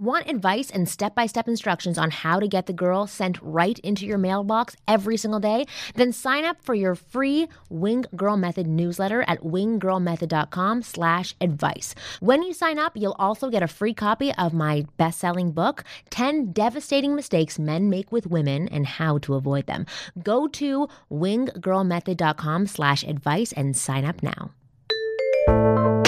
Want advice and step by step instructions on how to get the girl sent right into your mailbox every single day? Then sign up for your free Wing Girl Method newsletter at winggirlmethod.com slash advice. When you sign up, you'll also get a free copy of my best selling book, 10 Devastating Mistakes Men Make with Women and How to Avoid Them. Go to winggirlmethod.com slash advice and sign up now.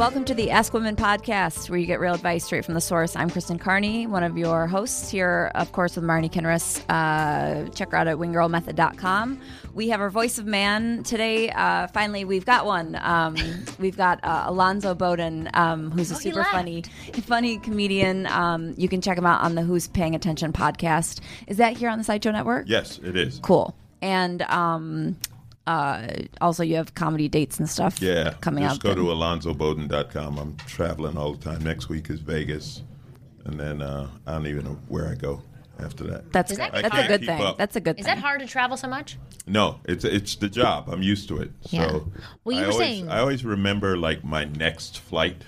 Welcome to the Ask Women podcast, where you get real advice straight from the source. I'm Kristen Carney, one of your hosts here, of course, with Marni Kinrys. Uh, check her out at winggirlmethod.com. We have our voice of man today. Uh, finally, we've got one. Um, we've got uh, Alonzo Bowden, um, who's a Oh, super funny, funny comedian. Um, you can check him out on the Who's Paying Attention podcast. Is that here on the Sideshow Network? Yes, it is. Cool. And um, uh, also, you have comedy dates and stuff Yeah. coming Just up. go to alonzobowden.com. I'm traveling all the time. Next week is Vegas. And then uh, I don't even know where I go after that. That's Is that that's a good thing. up. That's a good thing. Is thing. that hard to travel so much? No, it's it's the job. I'm used to it. So Yeah. Well, you I were always, saying- I always remember like my next flight,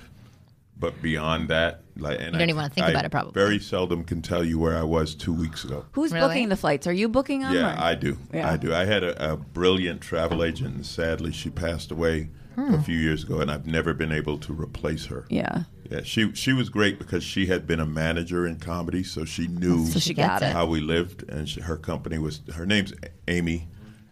but beyond that, like and You don't I- even wanna think I about it, probably. Very seldom can tell you where I was two weeks ago. Who's Really? booking the flights? Are you booking them? Yeah, or- I do. Yeah. I do. I had a, a brilliant travel agent, and sadly, she passed away Hmm. a few years ago, and I've never been able to replace her. Yeah. Yeah, she she was great because she had been a manager in comedy, so she knew So she got Gets it. how we lived, and she, her company was her name's Amy,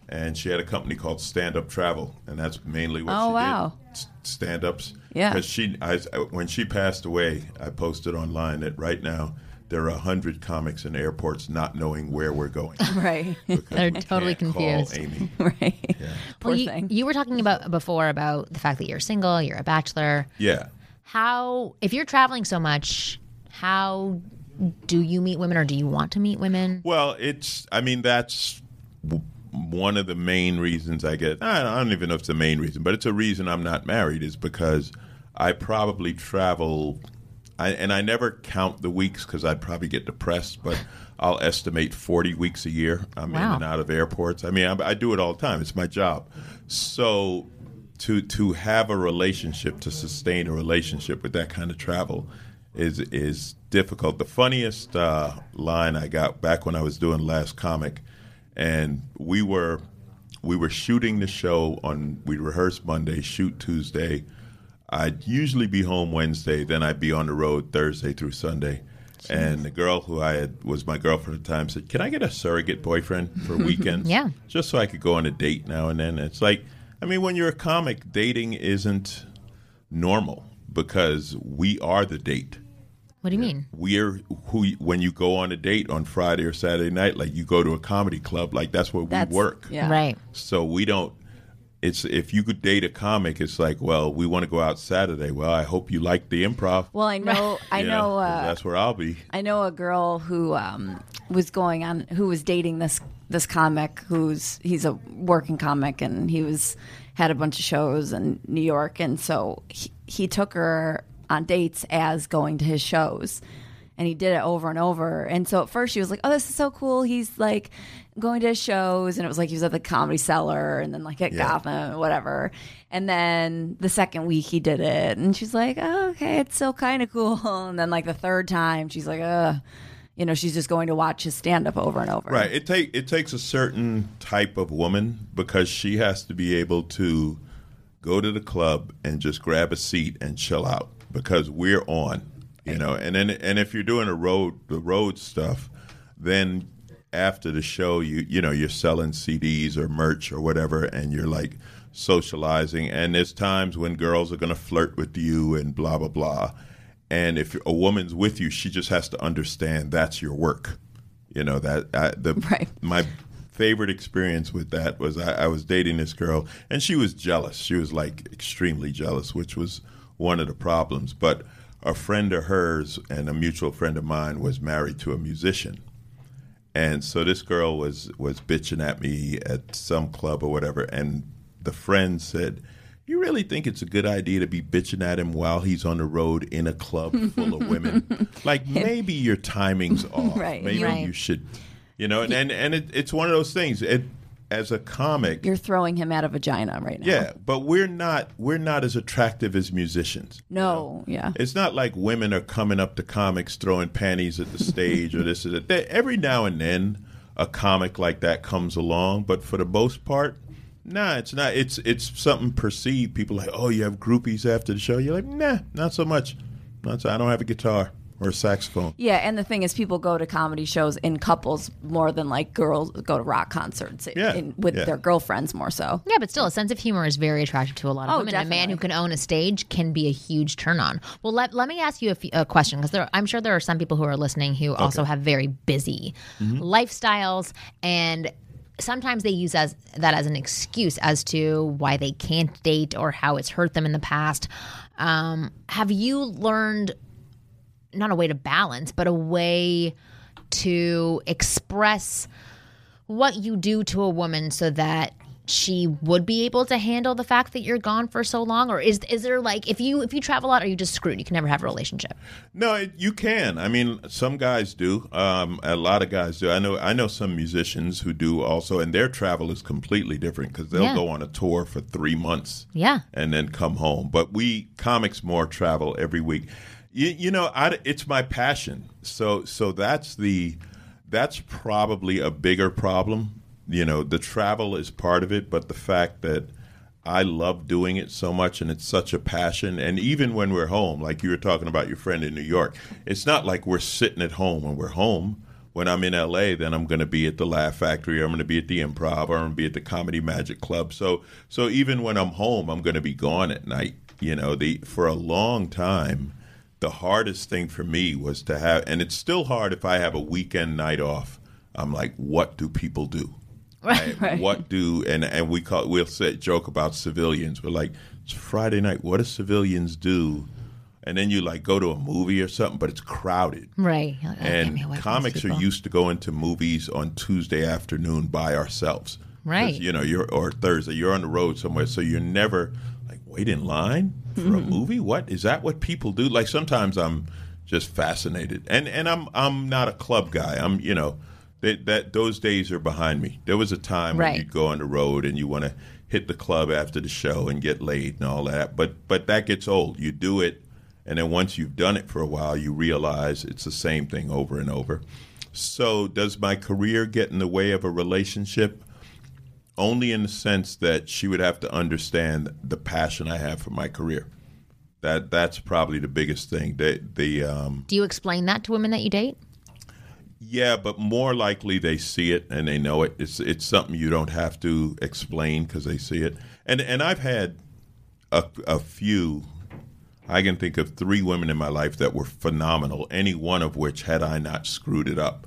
and she had a company called Stand Up Travel, and that's mainly what Oh, she wow. did. Stand ups. Yeah. Because she, I, when she passed away, I posted online that right now there are a hundred comics in airports not knowing where we're going. Right. They're totally can't call confused. Amy. right. Poor well, you, thing. you were talking about before about the fact that you're single, you're a bachelor. Yeah. How, if you're traveling so much, how do you meet women or do you want to meet women? Well, it's. I mean, that's w- one of the main reasons I get. I I don't even know if it's the main reason, but it's a reason I'm not married is because I probably travel, I, and I never count the weeks because I'd probably get depressed, but. I'll estimate 40 weeks a year. I'm Wow. in and out of airports. I mean, I, I do it all the time. It's my job. So to to have a relationship, to sustain a relationship with that kind of travel, is is difficult. The funniest uh, line I got back when I was doing Last Comic, and we were we were shooting the show on. We rehearsed Monday, shoot Tuesday. I'd usually be home Wednesday, then I'd be on the road Thursday through Sunday. And the girl who I had was my girlfriend at the time said, "Can I get a surrogate boyfriend for weekends? Yeah. just so I could go on a date now and then." It's like, I mean, when you're a comic, dating isn't normal because we are the date What do you mean? we're who when you go on a date on Friday or Saturday night, like you go to a comedy club, like that's where That's- we work. yeah. Right. So we don't. It's if you could date a comic, it's like, well, we want to go out Saturday. Well, I hope you like the improv. Well, I know. I You know. 'cause Uh, that's where I'll be. I know a girl who um, was going on, who was dating this this comic, who's he's a working comic, and he was had a bunch of shows in New York, and so he, he took her on dates as going to his shows, and he did it over and over. And so at first she was like, "Oh, this is so cool." He's like going to his shows, and it was like he was at the Comedy Cellar, and then like at Yeah. Gotham, whatever. And then the second week he did it, and she's like, oh, "Okay, it's still kind of cool." And then like the third time, she's like, "Ugh." You know, she's just going to watch his stand up over and over. Right. It take it takes a certain type of woman because she has to be able to go to the club and just grab a seat and chill out because we're on, you know. And then and if you're doing a road the road stuff, then after the show you you know you're selling CDs or merch or whatever and you're like socializing and there's times when girls are going to flirt with you and blah blah blah. And if a woman's with you, she just has to understand that's your work. You know that I, the Right. my favorite experience with that was I, I was dating this girl, and she was jealous. She was like extremely jealous, which was one of the problems. But a friend of hers and a mutual friend of mine was married to a musician. And so this girl was was bitching at me at some club or whatever, and the friend said, "You really think it's a good idea to be bitching at him while he's on the road in a club full of women? Like maybe your timing's off. Right. Maybe Right. you should, you know." And and, and it, it's one of those things. It, as a comic, You're throwing him out of vagina right now. yeah, but we're not we're not as attractive as musicians. No. Yeah. It's not like women are coming up to comics throwing panties at the stage or this or that. They- Every now and then, a comic like that comes along, but for the most part, nah, it's not. It's it's something perceived. People like, oh, you have groupies after the show. You're like, nah, not so much. Not so, I don't have a guitar or a saxophone. Yeah, and the thing is, people go to comedy shows in couples more than like girls go to rock concerts Yeah, in, with yeah. their girlfriends more so. Yeah, but still, a sense of humor is very attractive to a lot of Oh, women. A man who can own a stage can be a huge turn on. Well, let, let me ask you a, few, a question because I'm sure there are some people who are listening who also have very busy lifestyles and sometimes they use as that as an excuse as to why they can't date or how it's hurt them in the past. Um, have you learned not a way to balance, but a way to express what you do to a woman so that she would be able to handle the fact that you're gone for so long or is is there like if you if you travel a lot are you just screwed you can never have a relationship No, it, you can. I mean, some guys do. Um, a lot of guys do. I know. I know some musicians who do also, and their travel is completely different because they'll Yeah. go on a tour for three months. Yeah. and then come home. But we comics more travel every week. You, you know, I, it's my passion. So so that's the that's probably a bigger problem. You know, the travel is part of it, but the fact that I love doing it so much and it's such a passion. And even when we're home, like you were talking about your friend in New York, it's not like we're sitting at home when we're home. When I'm in LA, then I'm going to be at the Laugh Factory, or I'm going to be at the Improv, or I'm going to be at the Comedy Magic Club. So, so even when I'm home, I'm going to be gone at night. You know, the for a long time, the hardest thing for me was to have, and it's still hard if I have a weekend night off. I'm like, what do people do? Right, What do and and we call we'll say joke about civilians. We're like, it's Friday night. What do civilians do? And then you like go to a movie or something, but it's crowded. right like, "Oh, get me away And comics are used to going to movies on Tuesday afternoon by ourselves. Right. You know, you're or Thursday, you're on the road somewhere, so you're never like wait in line for Mm-hmm. a movie. What is that? What people do? Like sometimes I'm just fascinated, and and I'm I'm not a club guy. I'm you know that that those days are behind me. There was a time Right. when you'd go on the road and you want to hit the club after the show and get laid and all that, but but that gets old. You do it. And then once you've done it for a while, you realize it's the same thing over and over. So, does my career get in the way of a relationship? Only in the sense that she would have to understand the passion I have for my career. That that's probably the biggest thing. The the um, do you explain that to women that you date yeah, but more likely they see it and they know it. It's it's something you don't have to explain because they see it. And and I've had a, a few. I can think of three women in my life that were phenomenal. Any one of which, had I not screwed it up,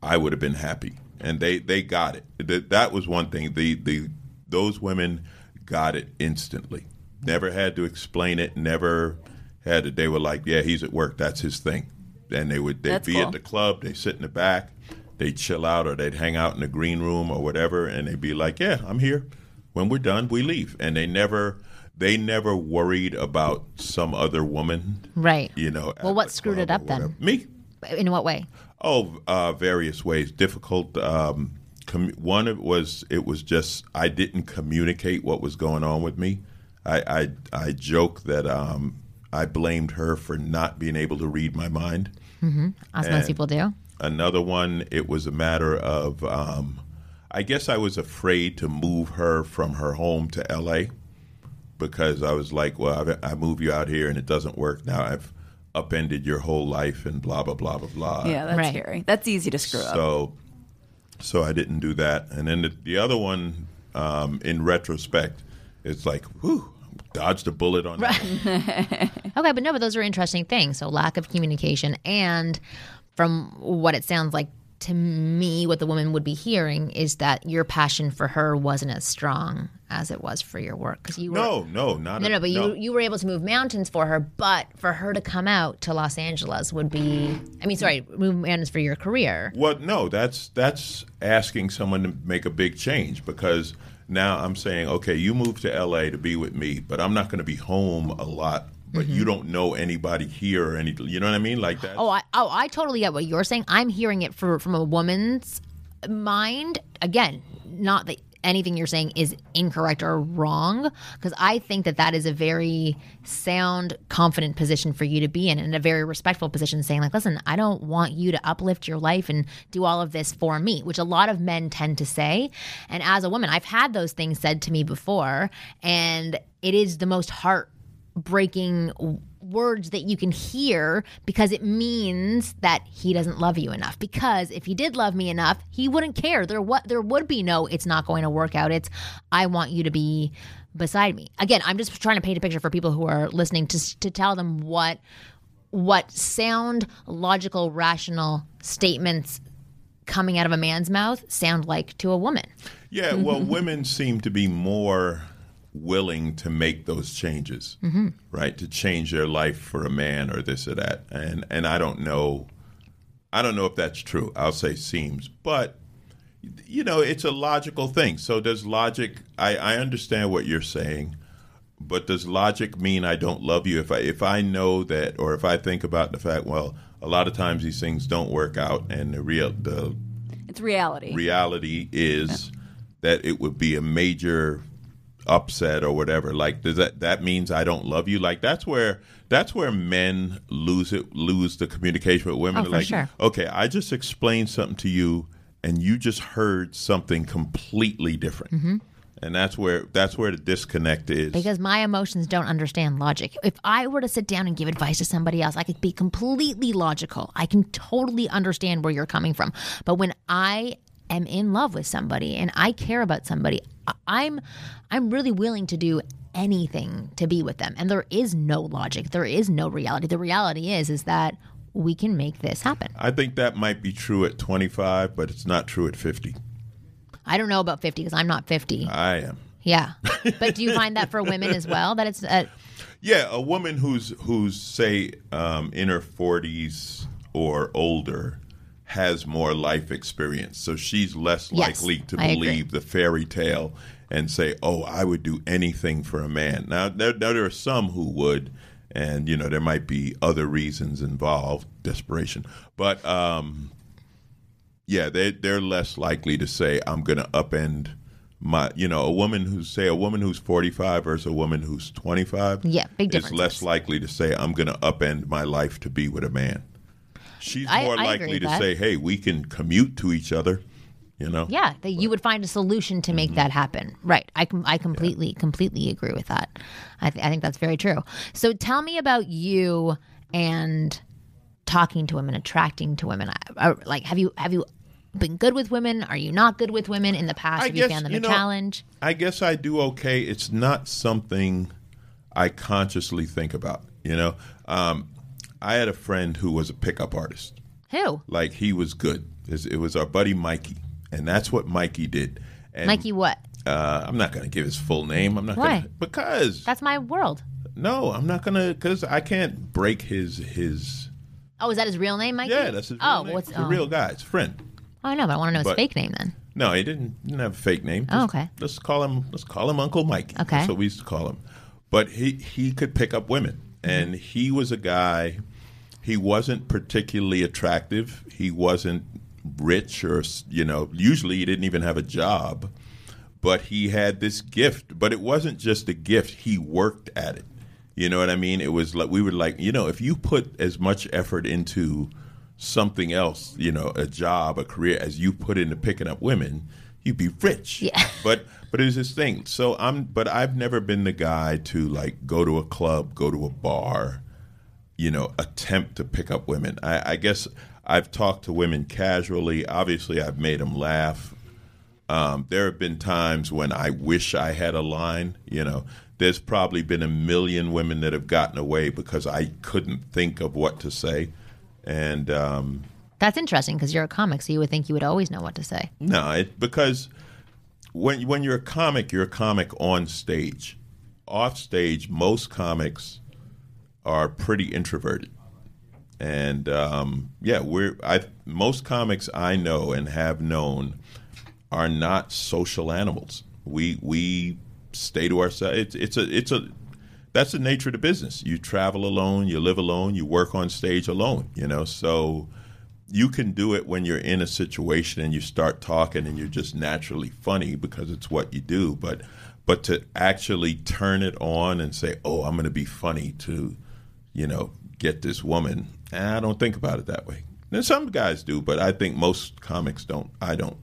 I would have been happy. And they they got it. That that was one thing. The the those women got it instantly. Never had to explain it. Never had to. They were like, yeah, he's at work. That's his thing. And they would they'd That's be cool. at the club. They sit in the back. They'd chill out, or they'd hang out in the green room or whatever. And they'd be like, yeah, I'm here. When we're done, we leave. And they never they never worried about some other woman. right You know. Well, what screwed it up then? Me. in what way Oh, uh, various ways. Difficult. Um, com- one it was it was just I didn't communicate what was going on with me. I I, I joke that um, I blamed her for not being able to read my mind. as And- most people do Another one, it was a matter of um, I guess I was afraid to move her from her home to L.A. because I was like, well, I've, I move you out here and it doesn't work. Now I've upended your whole life and blah blah blah blah blah. Yeah, that's Right. scary. That's easy to screw up. So, so I didn't do that. And then the, the other one, um, in retrospect, it's like, whew, dodged a bullet on that. Okay, but no, but those are interesting things. So lack of communication and from what it sounds like to me, what the woman would be hearing is that your passion for her wasn't as strong as it was for your work because you were No, no, not no, no, but you you were able to move mountains for her. But for her to come out to Los Angeles would be, I mean, sorry, move mountains for your career. Well, no, that's that's asking someone to make a big change because now I'm saying, okay, you moved to LA to be with me, but I'm not going to be home a lot. But you don't know anybody here or any, you know what I mean? Like that. Mm-hmm. Oh, I oh I totally get what you're saying. I'm hearing it for from a woman's mind. Again, not that anything you're saying is incorrect or wrong, because I think that that is a very sound, confident position for you to be in, and a very respectful position, saying like, "Listen, I don't want you to uplift your life and do all of this for me," which a lot of men tend to say. And as a woman, I've had those things said to me before, and it is the most heart breaking words that you can hear because it means that he doesn't love you enough. Because if he did love me enough he wouldn't care. There what there would be no it's not going to work out. It's i want you to be beside me. Again i'm just trying to paint a picture for people who are listening to to tell them what what sound logical rational statements coming out of a man's mouth sound like to a woman. Yeah, well, mm-hmm. women seem to be more willing to make those changes, mm-hmm. right? To change their life for a man or this or that, and and I don't know, I don't know if that's true. I'll say seems, but you know, it's a logical thing. So does logic? I, I understand what you're saying, but does logic mean I don't love you if I if I know that, or if I think about the fact, well, a lot of times these things don't work out, and the real the It's reality. reality is that it would be a major upset or whatever like does that that means i don't love you like that's where that's where men lose it lose the communication with women Oh, like sure. okay i just explained something to you and you just heard something completely different Mm-hmm. and that's where that's where the disconnect is because my emotions don't understand logic. If I were to sit down and give advice to somebody else, I could be completely logical. I can totally understand where you're coming from. But when I am in love with somebody and I care about somebody, I'm I'm really willing to do anything to be with them. And there is no logic. There is no reality. The reality is is that we can make this happen. i think that might be true at 25 but it's not true at 50 I don't know about 50 because I'm not 50. i am Yeah. But do you find that for women as well that it's uh, Yeah, a woman who's who's say um, in her forties or older has more life experience, so she's less Yes, likely to I agree. believe the fairy tale and say, "Oh, I would do anything for a man." Now, there, now there are some who would, and you know there might be other reasons involved, desperation, but um, yeah, they they're less likely to say, "I'm going to upend." My, you know, a woman who's say a woman who's 45 versus a woman who's 25 Yeah, big is differences. less likely to say, I'm going to upend my life to be with a man. She's I- more I likely to that. say, hey, we can commute to each other, you know? Yeah, that you would find a solution to Mm-hmm. make that happen. Right. I com- I completely completely agree with that. I, th- I think that's very true. So tell me about you and talking to women, attracting to women. I, I, like, have you have you been good with women? Are you not good with women in the past? I have you found them you a know, challenge? I guess I do okay. It's not something I consciously think about, you know? Um, I had a friend who was a pickup artist. Who? Like, he was good. It was our buddy Mikey, and that's what Mikey did. And, Mikey, what? Uh, I'm not going to give his full name. I'm not Why? to. Because. That's my world. No, I'm not gonna because I can't break his his. Oh, is that his real name, Mikey? Yeah, that's his. Real Oh, name. what's It's a oh. real guy? It's a friend. Oh, I know, but I want to know his But- fake name then. No, he didn't, didn't have a fake name. Oh, okay. Let's call him. Let's call him Uncle Mikey. Okay. That's what we used to call him. But he he could pick up women, Mm-hmm. and he was a guy. He wasn't particularly attractive. He wasn't rich, or you know. Usually, he didn't even have a job. But he had this gift. But it wasn't just a gift. He worked at it. You know what I mean? It was like we were like, you know, if you put as much effort into something else, you know, a job, a career, as you put into picking up women, you'd be rich. Yeah. But but it's this thing. So I'm but I've never been the guy to like go to a club, go to a bar, you know, attempt to pick up women. I, I guess I've talked to women casually. Obviously, I've made them laugh. Um, there have been times when I wish I had a line. You know, there's probably been a million women that have gotten away because I couldn't think of what to say, and um, That's interesting because you're a comic, so you would think you would always know what to say. No, it, because when when you're a comic, you're a comic on stage. Off stage, most comics are pretty introverted, and um, yeah, we're I most comics I know and have known are not social animals. We we stay to ourselves. It's it's a it's a that's the nature of the business. You travel alone, you live alone, you work on stage alone. You know, so you can do it when you're in a situation and you start talking and you're just naturally funny because it's what you do. But but to actually turn it on and say, "Oh, I'm going to be funny to, you know, get this woman," I don't think about it that way. now some guys do, but I think most comics don't. I don't.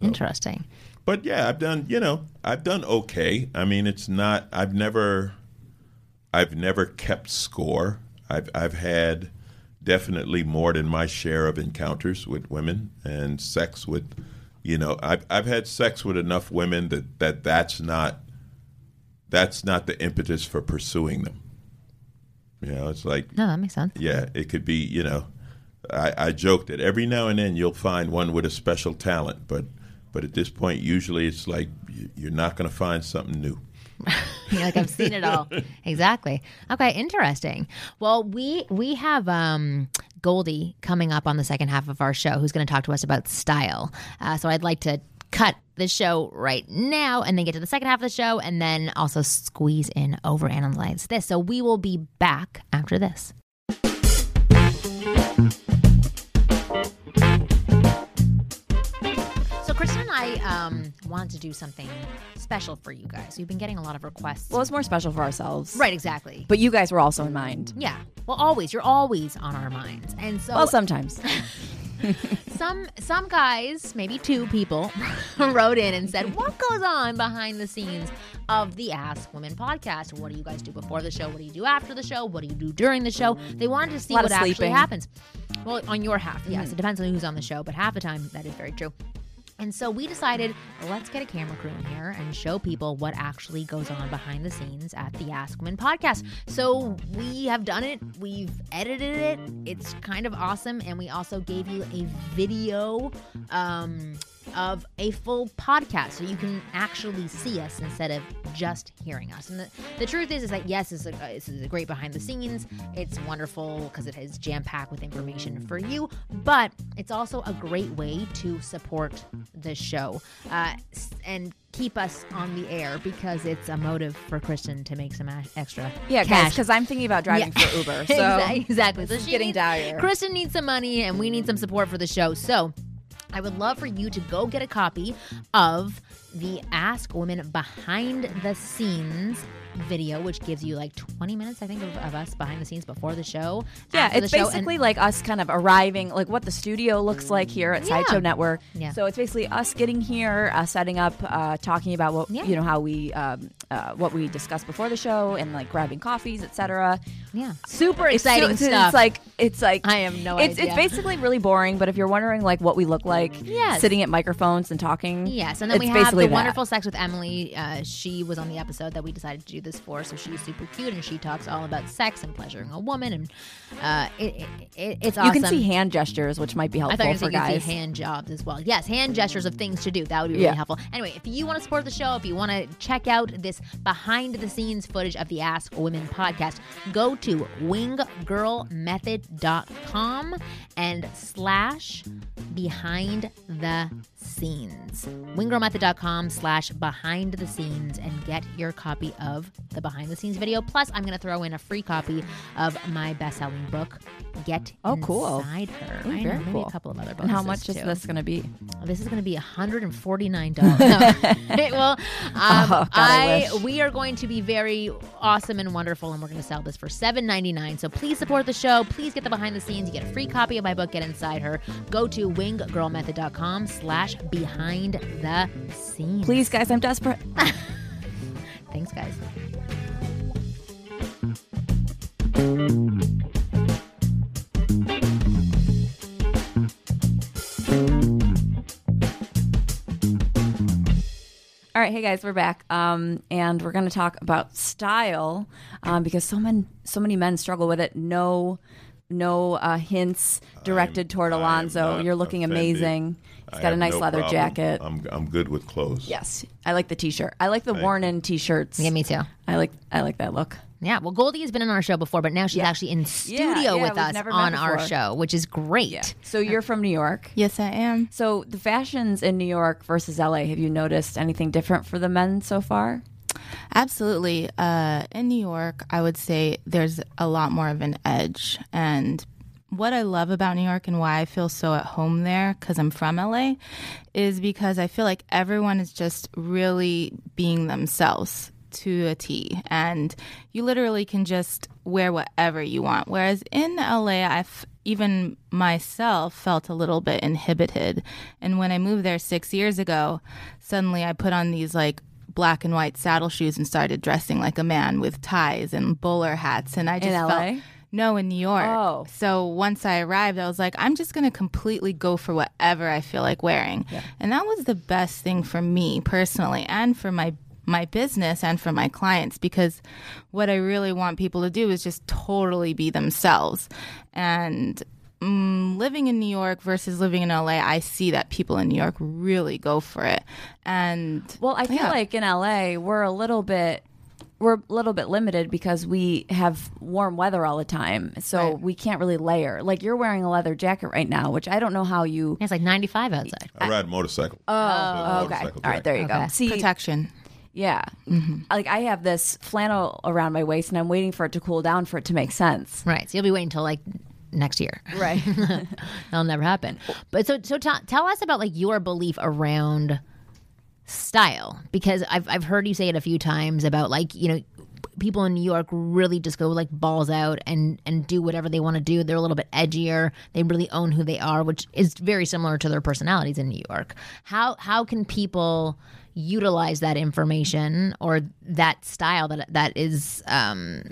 Interesting. But yeah, I've done. You know, I've done okay. I mean, it's not. I've never. I've never kept score. I've I've had definitely more than my share of encounters with women and sex with you know I've I've had sex with enough women that, that that's not that's not the impetus for pursuing them. You know, it's like No, that makes sense. yeah, it could be, you know, I, I joke that every now and then you'll find one with a special talent, but but at this point, usually it's like you- you're not going to find something new. You're like I've seen it all. exactly. Okay, interesting. Well, we we have um Goldie coming up on the second half of our show who's going to talk to us about style. Uh, so I'd like to cut the show right now and then get to the second half of the show and then also squeeze in overanalyze this. So we will be back after this. Kristen and I um, wanted to do something special for you guys. We've been getting a lot of requests. Well, it's more special for ourselves. right, exactly. But you guys were also in mind. Yeah. Well, always. You're always on our minds. And so Well, sometimes. some some guys, maybe two people, wrote in and said, "What goes on behind the scenes of the Ask Women podcast? What do you guys do before the show? What do you do after the show? What do you do during the show?" They wanted to see what actually happens. Well, on your half, yes, it depends on who's on the show, but half the time that is very true. And so we decided, let's get a camera crew in here and show people what actually goes on behind the scenes at the Ask Women podcast. So we have done it, we've edited it, it's kind of awesome. And we also gave you a video um, of a full podcast so you can actually see us instead of just hearing us. And the, the truth is, is that yes, this is, a, this is a great behind the scenes. It's wonderful because it is jam packed with information for you, but it's also a great way to support the show uh, and keep us on the air because it's a motive for Kristen to make some a- extra yeah, cash. because I'm thinking about driving Yeah. for Uber. So exactly. this so is getting needs- dire. Kristen needs some money, and we need some support for the show. So. I would love for you to go get a copy of the Ask Women behind the scenes video, which gives you like 20 minutes, I think, of, of us behind the scenes before the show. Yeah, it's the show, and- basically like us kind of arriving, like what the studio looks like here at Yeah. Sideshow Network. Yeah. So it's basically us getting here, uh, setting up, uh, talking about what Yeah. you know how we um, uh, what we discussed before the show, and like grabbing coffees, etc. yeah, super exciting it's, stuff. It's like it's like I have no it's, idea. It's basically really boring. But if you're wondering like what we look like, Yes. sitting at microphones and talking, Yes, and then we have the that. wonderful sex with Emily. Uh, she was on the episode that we decided to do this for, so she's super cute and she talks all about sex and pleasuring a woman, and uh, it, it, it, it's awesome. You can see hand gestures, which might be I helpful thought you for were going to guys. see hand jobs as well. Yes, hand gestures of things to do. That would be really Yeah. helpful. Anyway, if you want to support the show, if you want to check out this behind the scenes footage of the Ask Women podcast, go to winggirlmethod.com and slash behind the scenes. winggirlmethod.com slash behind the scenes and get your copy of the behind the scenes video. Plus, I'm going to throw in a free copy of my best selling book, Get Oh, cool. Inside Her. Ooh, I know, very maybe cool. a couple of other and how much is this going to be? This is going to be $149. No. well, um, Oh, God, I I, we are going to be very awesome and wonderful, and we're going to sell this for $7.99. So please support the show. Please get the behind the scenes. You get a free copy of my book, Get Inside Her. Go to winggirlmethod.com slash behind the scenes. Please, guys, I'm desperate. Thanks, guys. All right, hey guys, we're back, um, and we're going to talk about style um, because so many so many men struggle with it. No no uh, hints directed toward I am Alonzo. You're looking offended. amazing. He's I got a nice no leather problem. jacket. I'm I'm good with clothes. yes, I like the t-shirt. I like the Thank worn in t-shirts. Yeah, me too. I like I like that look. Yeah, well, Goldie has been on our show before, but now she's actually in studio yeah, with us on our show, which is great. Yeah. So you're from New York. Yes, I am. So the fashions in New York versus LA. Have you noticed anything different for the men so far? Absolutely. Uh, in New York, I would say there's a lot more of an edge. And what I love about New York and why I feel so at home there, because I'm from LA, is because I feel like everyone is just really being themselves to a T. And you literally can just wear whatever you want. Whereas in LA, I've even myself felt a little bit inhibited. And when I moved there six years ago, suddenly I put on these like black and white saddle shoes and started dressing like a man with ties and bowler hats. And I just LA? felt no in New York. Oh. So once I arrived, I was like, I'm just going to completely go for whatever I feel like wearing. And that was the best thing for me personally and for my my business and for my clients because what I really want people to do is just totally be themselves. And mm, living in New York versus living in LA, I see that people in New York really go for it. And Well, I feel yeah. like in LA we're a little bit we're a little bit limited because we have warm weather all the time. So Right. we can't really layer. Like you're wearing a leather jacket right now, which I don't know how you It's like 95 outside. I ride a motorcycle. Oh, Oh, okay. All right, there you go. See, protection. yeah. Like I have this flannel around my waist and I'm waiting for it to cool down for it to make sense. Right. So you'll be waiting until like next year. Right. That'll never happen. But so so t- tell us about like your belief around style because I've I've heard you say it a few times about like you know people in New York really just go like balls out and and do whatever they want to do. They're a little bit edgier. They really own who they are, which is very similar to their personalities in New York. How how can people utilize that information or that style that that is um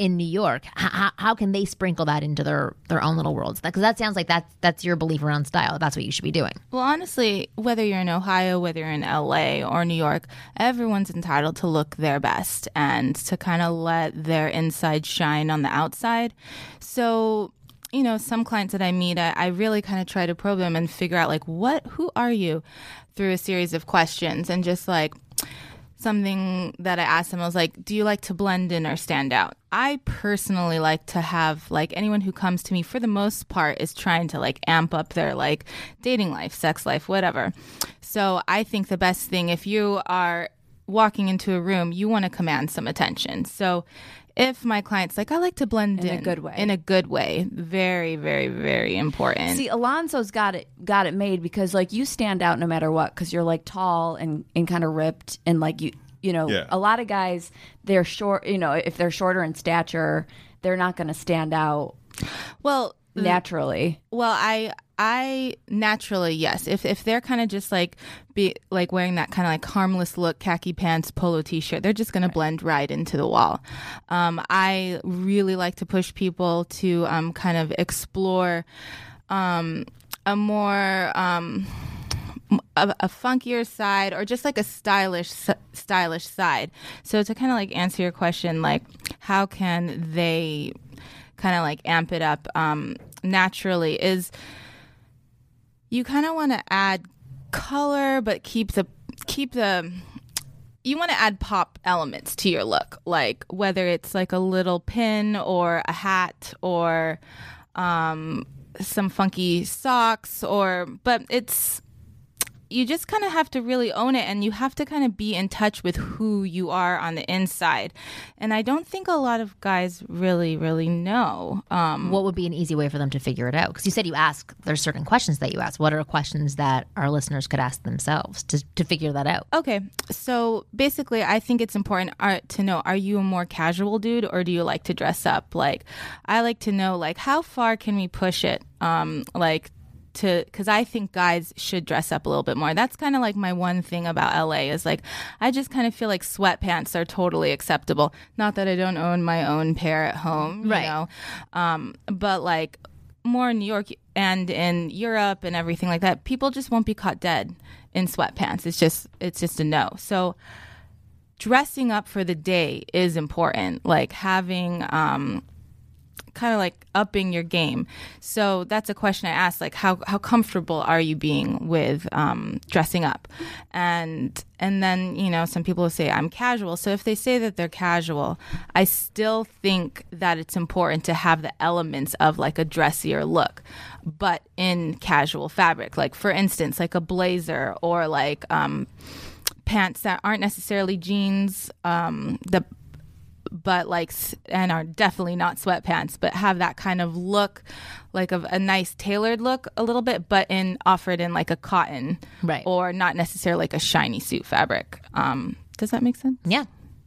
in New York, how, how can they sprinkle that into their their own little worlds? Because that sounds like that's that's your belief around style. That's what you should be doing. Well, honestly, whether you're in Ohio, whether you're in LA or New York, everyone's entitled to look their best and to kind of let their inside shine on the outside. So, you know, some clients that I meet, I, I really kind of try to probe them and figure out, like, what, who are you through a series of questions and just like, something that I asked him. I was like, "Do you like to blend in or stand out?" I personally like to have like anyone who comes to me for the most part is trying to like amp up their like dating life, sex life, whatever. So I think the best thing if you are walking into a room, you want to command some attention. So if my client's like, I like to blend in, In a good way. in a good way, very, very, very important. See, Alonzo's got it got it made because like you stand out no matter what because you're like tall and and kind of ripped and like you you know Yeah. a lot of guys they're short you know if they're shorter in stature they're not going to stand out well, naturally. Well, I I naturally yes. If if they're kind of just like be like wearing that kind of like harmless look, khaki pants, polo t-shirt, they're just going to blend right into the wall. Um, I really like to push people to um, kind of explore um, a more um, a, a funkier side or just like a stylish stylish side. So to kind of like answer your question, like how can they kind of like amp it up um, naturally is you kind of want to add color but keep the keep the you want to add pop elements to your look like whether it's like a little pin or a hat or um, some funky socks or but it's you just kind of have to really own it and you have to kind of be in touch with who you are on the inside and i don't think a lot of guys really really know um, What would be an easy way for them to figure it out? Because you said you ask, there's certain questions that you ask. What are questions that our listeners could ask themselves to, to figure that out? Okay, so basically, I think it's important uh, to know: Are you a more casual dude, or do you like to dress up? Like, I like to know, like, how far can we push it? Um, like to because I think guys should dress up a little bit more. That's kind of like my one thing about LA is like I just kind of feel like sweatpants are totally acceptable. Not that I don't own my own pair at home, you Right. know, um, but like more in New York and in Europe and everything like that, people just won't be caught dead in sweatpants. It's just it's just a no. So dressing up for the day is important. Like having um kind of like upping your game. So that's a question I asked, like how how comfortable are you being with um, dressing up, and and then you know some people will say I'm casual. So if they say that they're casual, I still think that it's important to have the elements of like a dressier look, but in casual fabric. Like for instance, like a blazer or like um, pants that aren't necessarily jeans. Um, the but like and are definitely not sweatpants but have that kind of look like of a nice tailored look a little bit but in offered in like a cotton Right. or not necessarily like a shiny suit fabric. Um does that make sense? Yeah,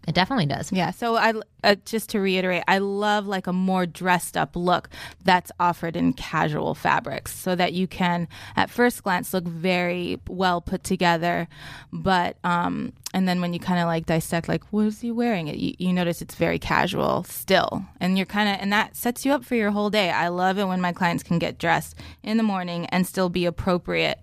it definitely does. yeah so i uh, just to reiterate i love like a more dressed up look that's offered in casual fabrics so that you can at first glance look very well put together but um and then when you kind of like dissect like what is he wearing it you, you notice it's very casual still and you're kind of and that sets you up for your whole day i love it when my clients can get dressed in the morning and still be appropriate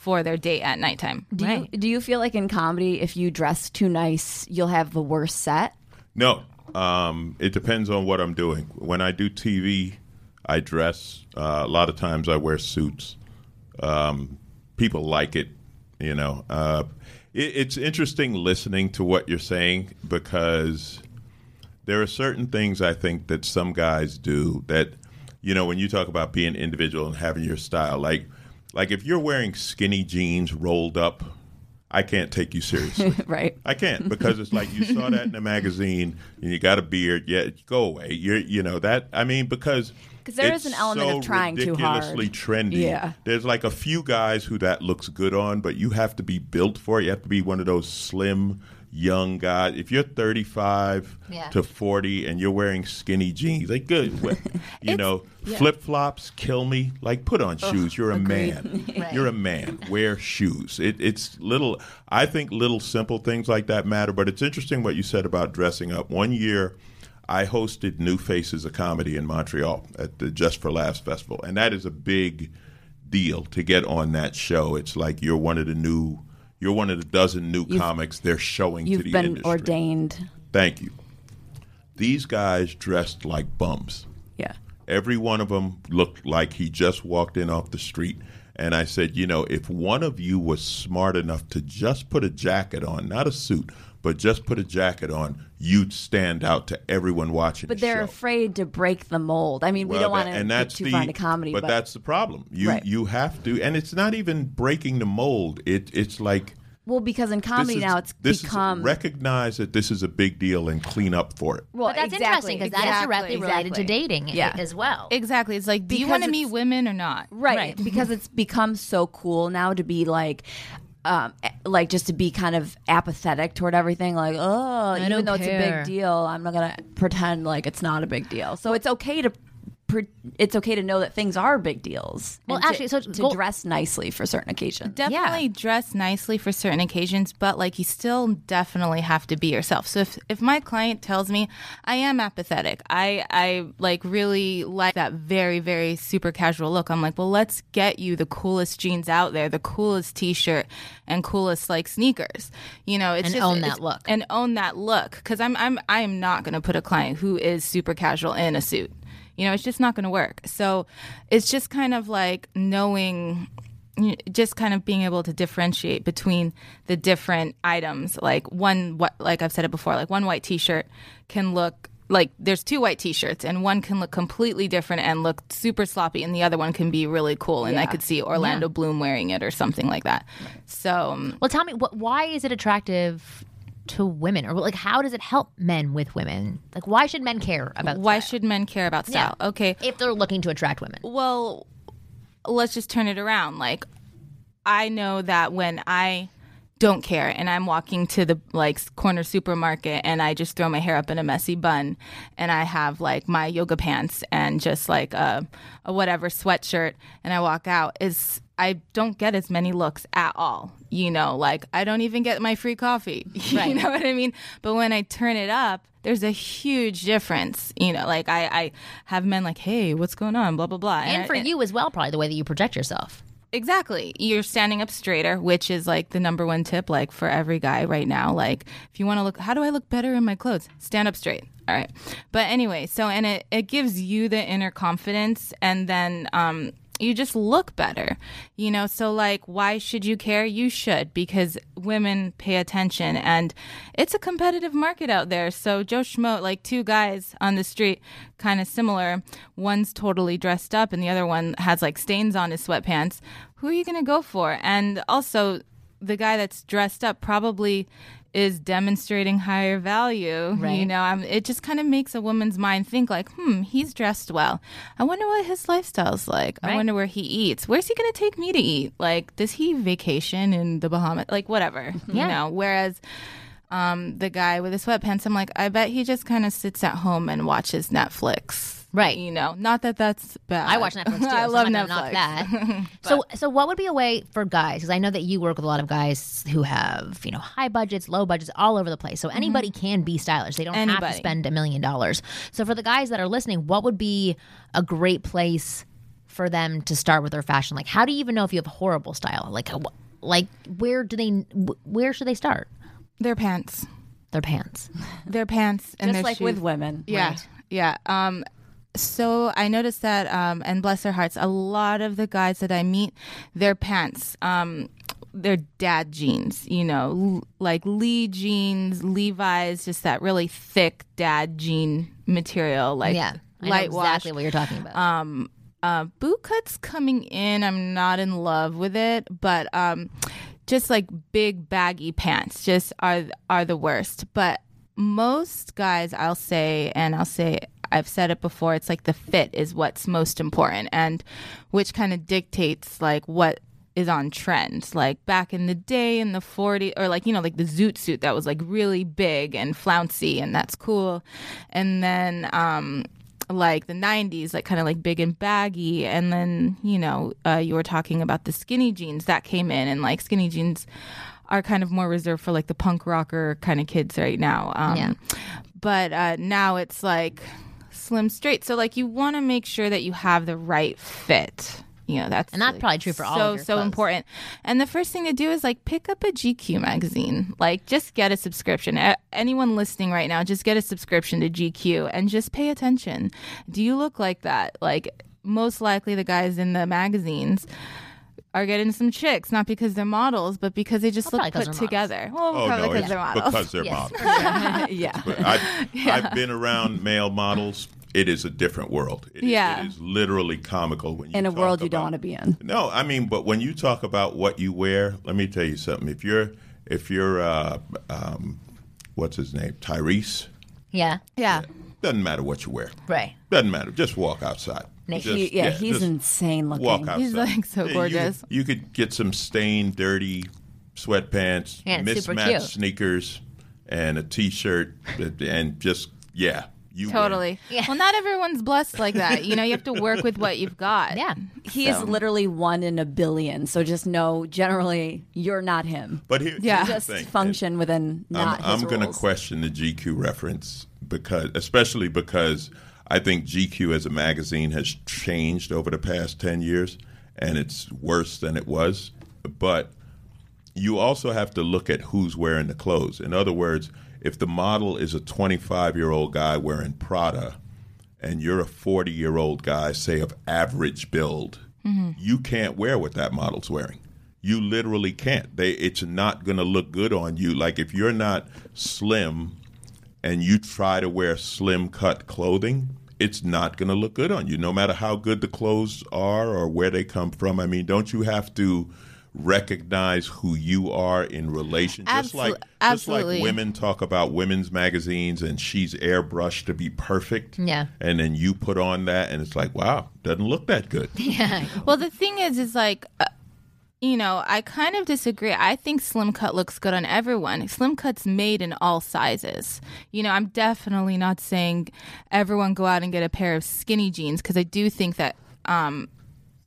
for their date at nighttime Do you do you feel like in comedy, if you dress too nice, you'll have the worst set? No, um, it depends on what I'm doing. When I do TV, I dress. Uh, a lot of times, I wear suits. Um, people like it, you know. Uh, it, it's interesting listening to what you're saying because there are certain things I think that some guys do that, you know, when you talk about being individual and having your style, like, like if you're wearing skinny jeans rolled up, I can't take you seriously. Right. I can't because it's like you saw that in a magazine and you got a beard. Yeah, go away. You're, you know that. I mean, because there it's is an element so of trying too hard. ridiculously trendy. Yeah. there's like a few guys who that looks good on, but you have to be built for it. You have to be one of those slim young guys. If you're 35 Yeah. to 40 and you're wearing skinny jeans, like good, you know, flip flops kill me. Like put on oh, shoes. You're a man. You're a man. Wear shoes. It, it's little. I think little simple things like that matter. But it's interesting what you said about dressing up. One year. I hosted New Faces of Comedy in Montreal at the Just for Laughs Festival, and that is a big deal to get on that show. It's like you're one of the new, you're one of the dozen new comics they're showing to You've the been industry. ordained. Thank you. These guys dressed like bums. Yeah. Every one of them looked like he just walked in off the street. And I said, you know, if one of you was smart enough to just put a jacket on, not a suit, but just put a jacket on, you'd stand out to everyone watching. But the they're show. afraid to break the mold. I mean, we don't want to and get that's too the, far into comedy, but, but, that's the problem. You Right. you have to, and it's not even breaking the mold. It it's like well, because in this comedy is, now it's this become is, recognize that this is a big deal and clean up for it. well, But that's exactly, interesting because that is exactly, directly related to dating Yeah. as well. exactly it's like do you want to meet women or not Right. Right. Because it's become so cool now to be like um, eh, like just to be kind of apathetic toward everything, like oh, even don't though it's a big deal, I'm not gonna pretend like it's not a big deal. So it's okay to, it's okay to know that things are big deals. Well, and to- actually, so to go- dress nicely for certain occasions. definitely dress nicely for certain occasions, but like you still definitely have to be yourself. So if if my client tells me I am apathetic, I I like really like that very very super casual look. I'm like, well, let's get you the coolest jeans out there, the coolest t-shirt, and coolest like sneakers. You know, it's And just, own it's- that look. and own that look because I'm I'm I am not going to put a client who is super casual in a suit. You know, it's just not going to work. So it's just kind of like knowing just kind of being able to differentiate between the different items. Like one what like i've said it before like one white t-shirt can look like there's two white t-shirts and one can look completely different and look super sloppy and the other one can be really cool and i could see orlando bloom wearing it or something like that. So um, Well, tell me, what, why is it attractive to women, or like, how does it help men with women? Like, why should men care about? why style? should men care about style okay if they're looking to attract women? well let's just turn it around like i know that when i don't care and i'm walking to the like corner supermarket and i just throw my hair up in a messy bun and i have like my yoga pants and just like a, a whatever sweatshirt and i walk out is i don't get as many looks at all you know like i don't even get my free coffee you know what i mean but when i turn it up there's a huge difference you know like i i have men like hey what's going on blah blah blah And for I- you as well, probably the way that you project yourself. Exactly. You're standing up straighter, which is like the number one tip, like for every guy right now. Like, if you want to look, how do I look better in my clothes? Stand up straight. All right. But anyway, so and it, it gives you the inner confidence and then um you just look better. You know, so like why should you care? You should because women pay attention and it's a competitive market out there. So Joe Schmo, like two guys on the street, kind of similar. One's totally dressed up and the other one has like stains on his sweatpants. Who are you going to go for? And also the guy that's dressed up probably is demonstrating higher value. Right. You know, um, it just kind of makes a woman's mind think like, hmm, he's dressed well. I wonder what his lifestyle's like. I wonder where he eats. Where's he going to take me to eat? Like, does he vacation in the Bahamas? Like, whatever. Yeah. You know, whereas um, the guy with the sweatpants, I'm like, I bet he just kind of sits at home and watches Netflix. Right. You know, not that that's bad. I watch Netflix too. I so love I'm Netflix. gonna that. so, so what would be a way for guys? Because I know that you work with a lot of guys who have, you know, high budgets, low budgets, all over the place. So anybody can be stylish. They don't have to Mm-hmm. Spend a million dollars. So for the guys that are listening, what would be a great place for them to start with their fashion? Like, how do you even know if you have horrible style? Like, like where do they? Where should they start? Their pants. Their pants. Their pants and Just their like shoes. with women. Yeah, yeah. Um, so I noticed that, um, and bless their hearts, a lot of the guys that I meet, their pants, um, they're dad jeans. You know, l- like Lee jeans, Levi's, just that really thick dad jean material, like Yeah, I light wash. exactly what you're talking about. Um, uh, boot cuts coming in, I'm not in love with it, but um, just like big baggy pants just are are the worst. But most guys, I'll say, and I'll say. I've said it before. It's like the fit is what's most important, and which kind of dictates like what is on trend. Like back in the day in the 40s, or like, you know, like the zoot suit that was like really big and flouncy, and that's cool. And then, um, like the 90s like kind of like big and baggy and then you know uh, you were talking about the skinny jeans that came in and like skinny jeans are kind of more reserved for like the punk rocker kind of kids right now um, Yeah. but uh, now it's like slim straight. So like you want to make sure that you have the right fit. You know that's And that's like, probably true for all so of your so clothes. important. And the first thing to do is like pick up a gq magazine. Like just get a subscription. A- anyone listening right now just get a subscription to gq and just pay attention. Do you look like that? Like most likely the guys in the magazines are getting some chicks not because they're models but because they just Well, look put they're models. together well Oh probably no, because they're models because they're Yes. models. yeah. I've, I've been around male models. It is a different world. It is, Yeah. it is literally comical when you In a talk world you don't want to be in. No, I mean, but when you talk about what you wear, let me tell you something. If you're, if you're, uh, um, what's his name, Tyrese, yeah. yeah doesn't matter what you wear. Right. Doesn't matter. Just walk outside. Nick. Just- He- yeah, he's insane looking. Walk outside. He's, like, so Yeah, you gorgeous. You, could get some stained, dirty sweatpants, Yeah, mismatched sneakers, and a t-shirt, and just yeah, you totally Yeah. well not everyone's blessed like that you know you have to work with what you've got Yeah. he is literally one in a billion. So just know, generally, you're not him. But here, Yeah. here's the Just thing. function within not I'm, I'm going to question the GQ reference because, especially because I think GQ as a magazine has changed over the past ten years, and it's worse than it was. But you also have to look at who's wearing the clothes. In other words, if the model is a 25 year old guy wearing Prada, and you're a 40 year old guy, say of average build, mm-hmm. you can't wear what that model's wearing. You literally can't. They, it's not going to look good on you. Like if you're not slim and you try to wear slim cut clothing, it's not going to look good on you, no matter how good the clothes are or where they come from. I mean, don't you have to recognize who you are in relation? just Absol- like just like women talk about women's magazines and she's airbrushed to be perfect. Yeah. And then you put on that and it's like, wow, doesn't look that good. Yeah well, the thing is, is like, uh, you know, I kind of disagree. I think slim cut looks good on everyone. Slim cut's made in all sizes. You know, I'm definitely not saying everyone go out and get a pair of skinny jeans because I do think that. Um,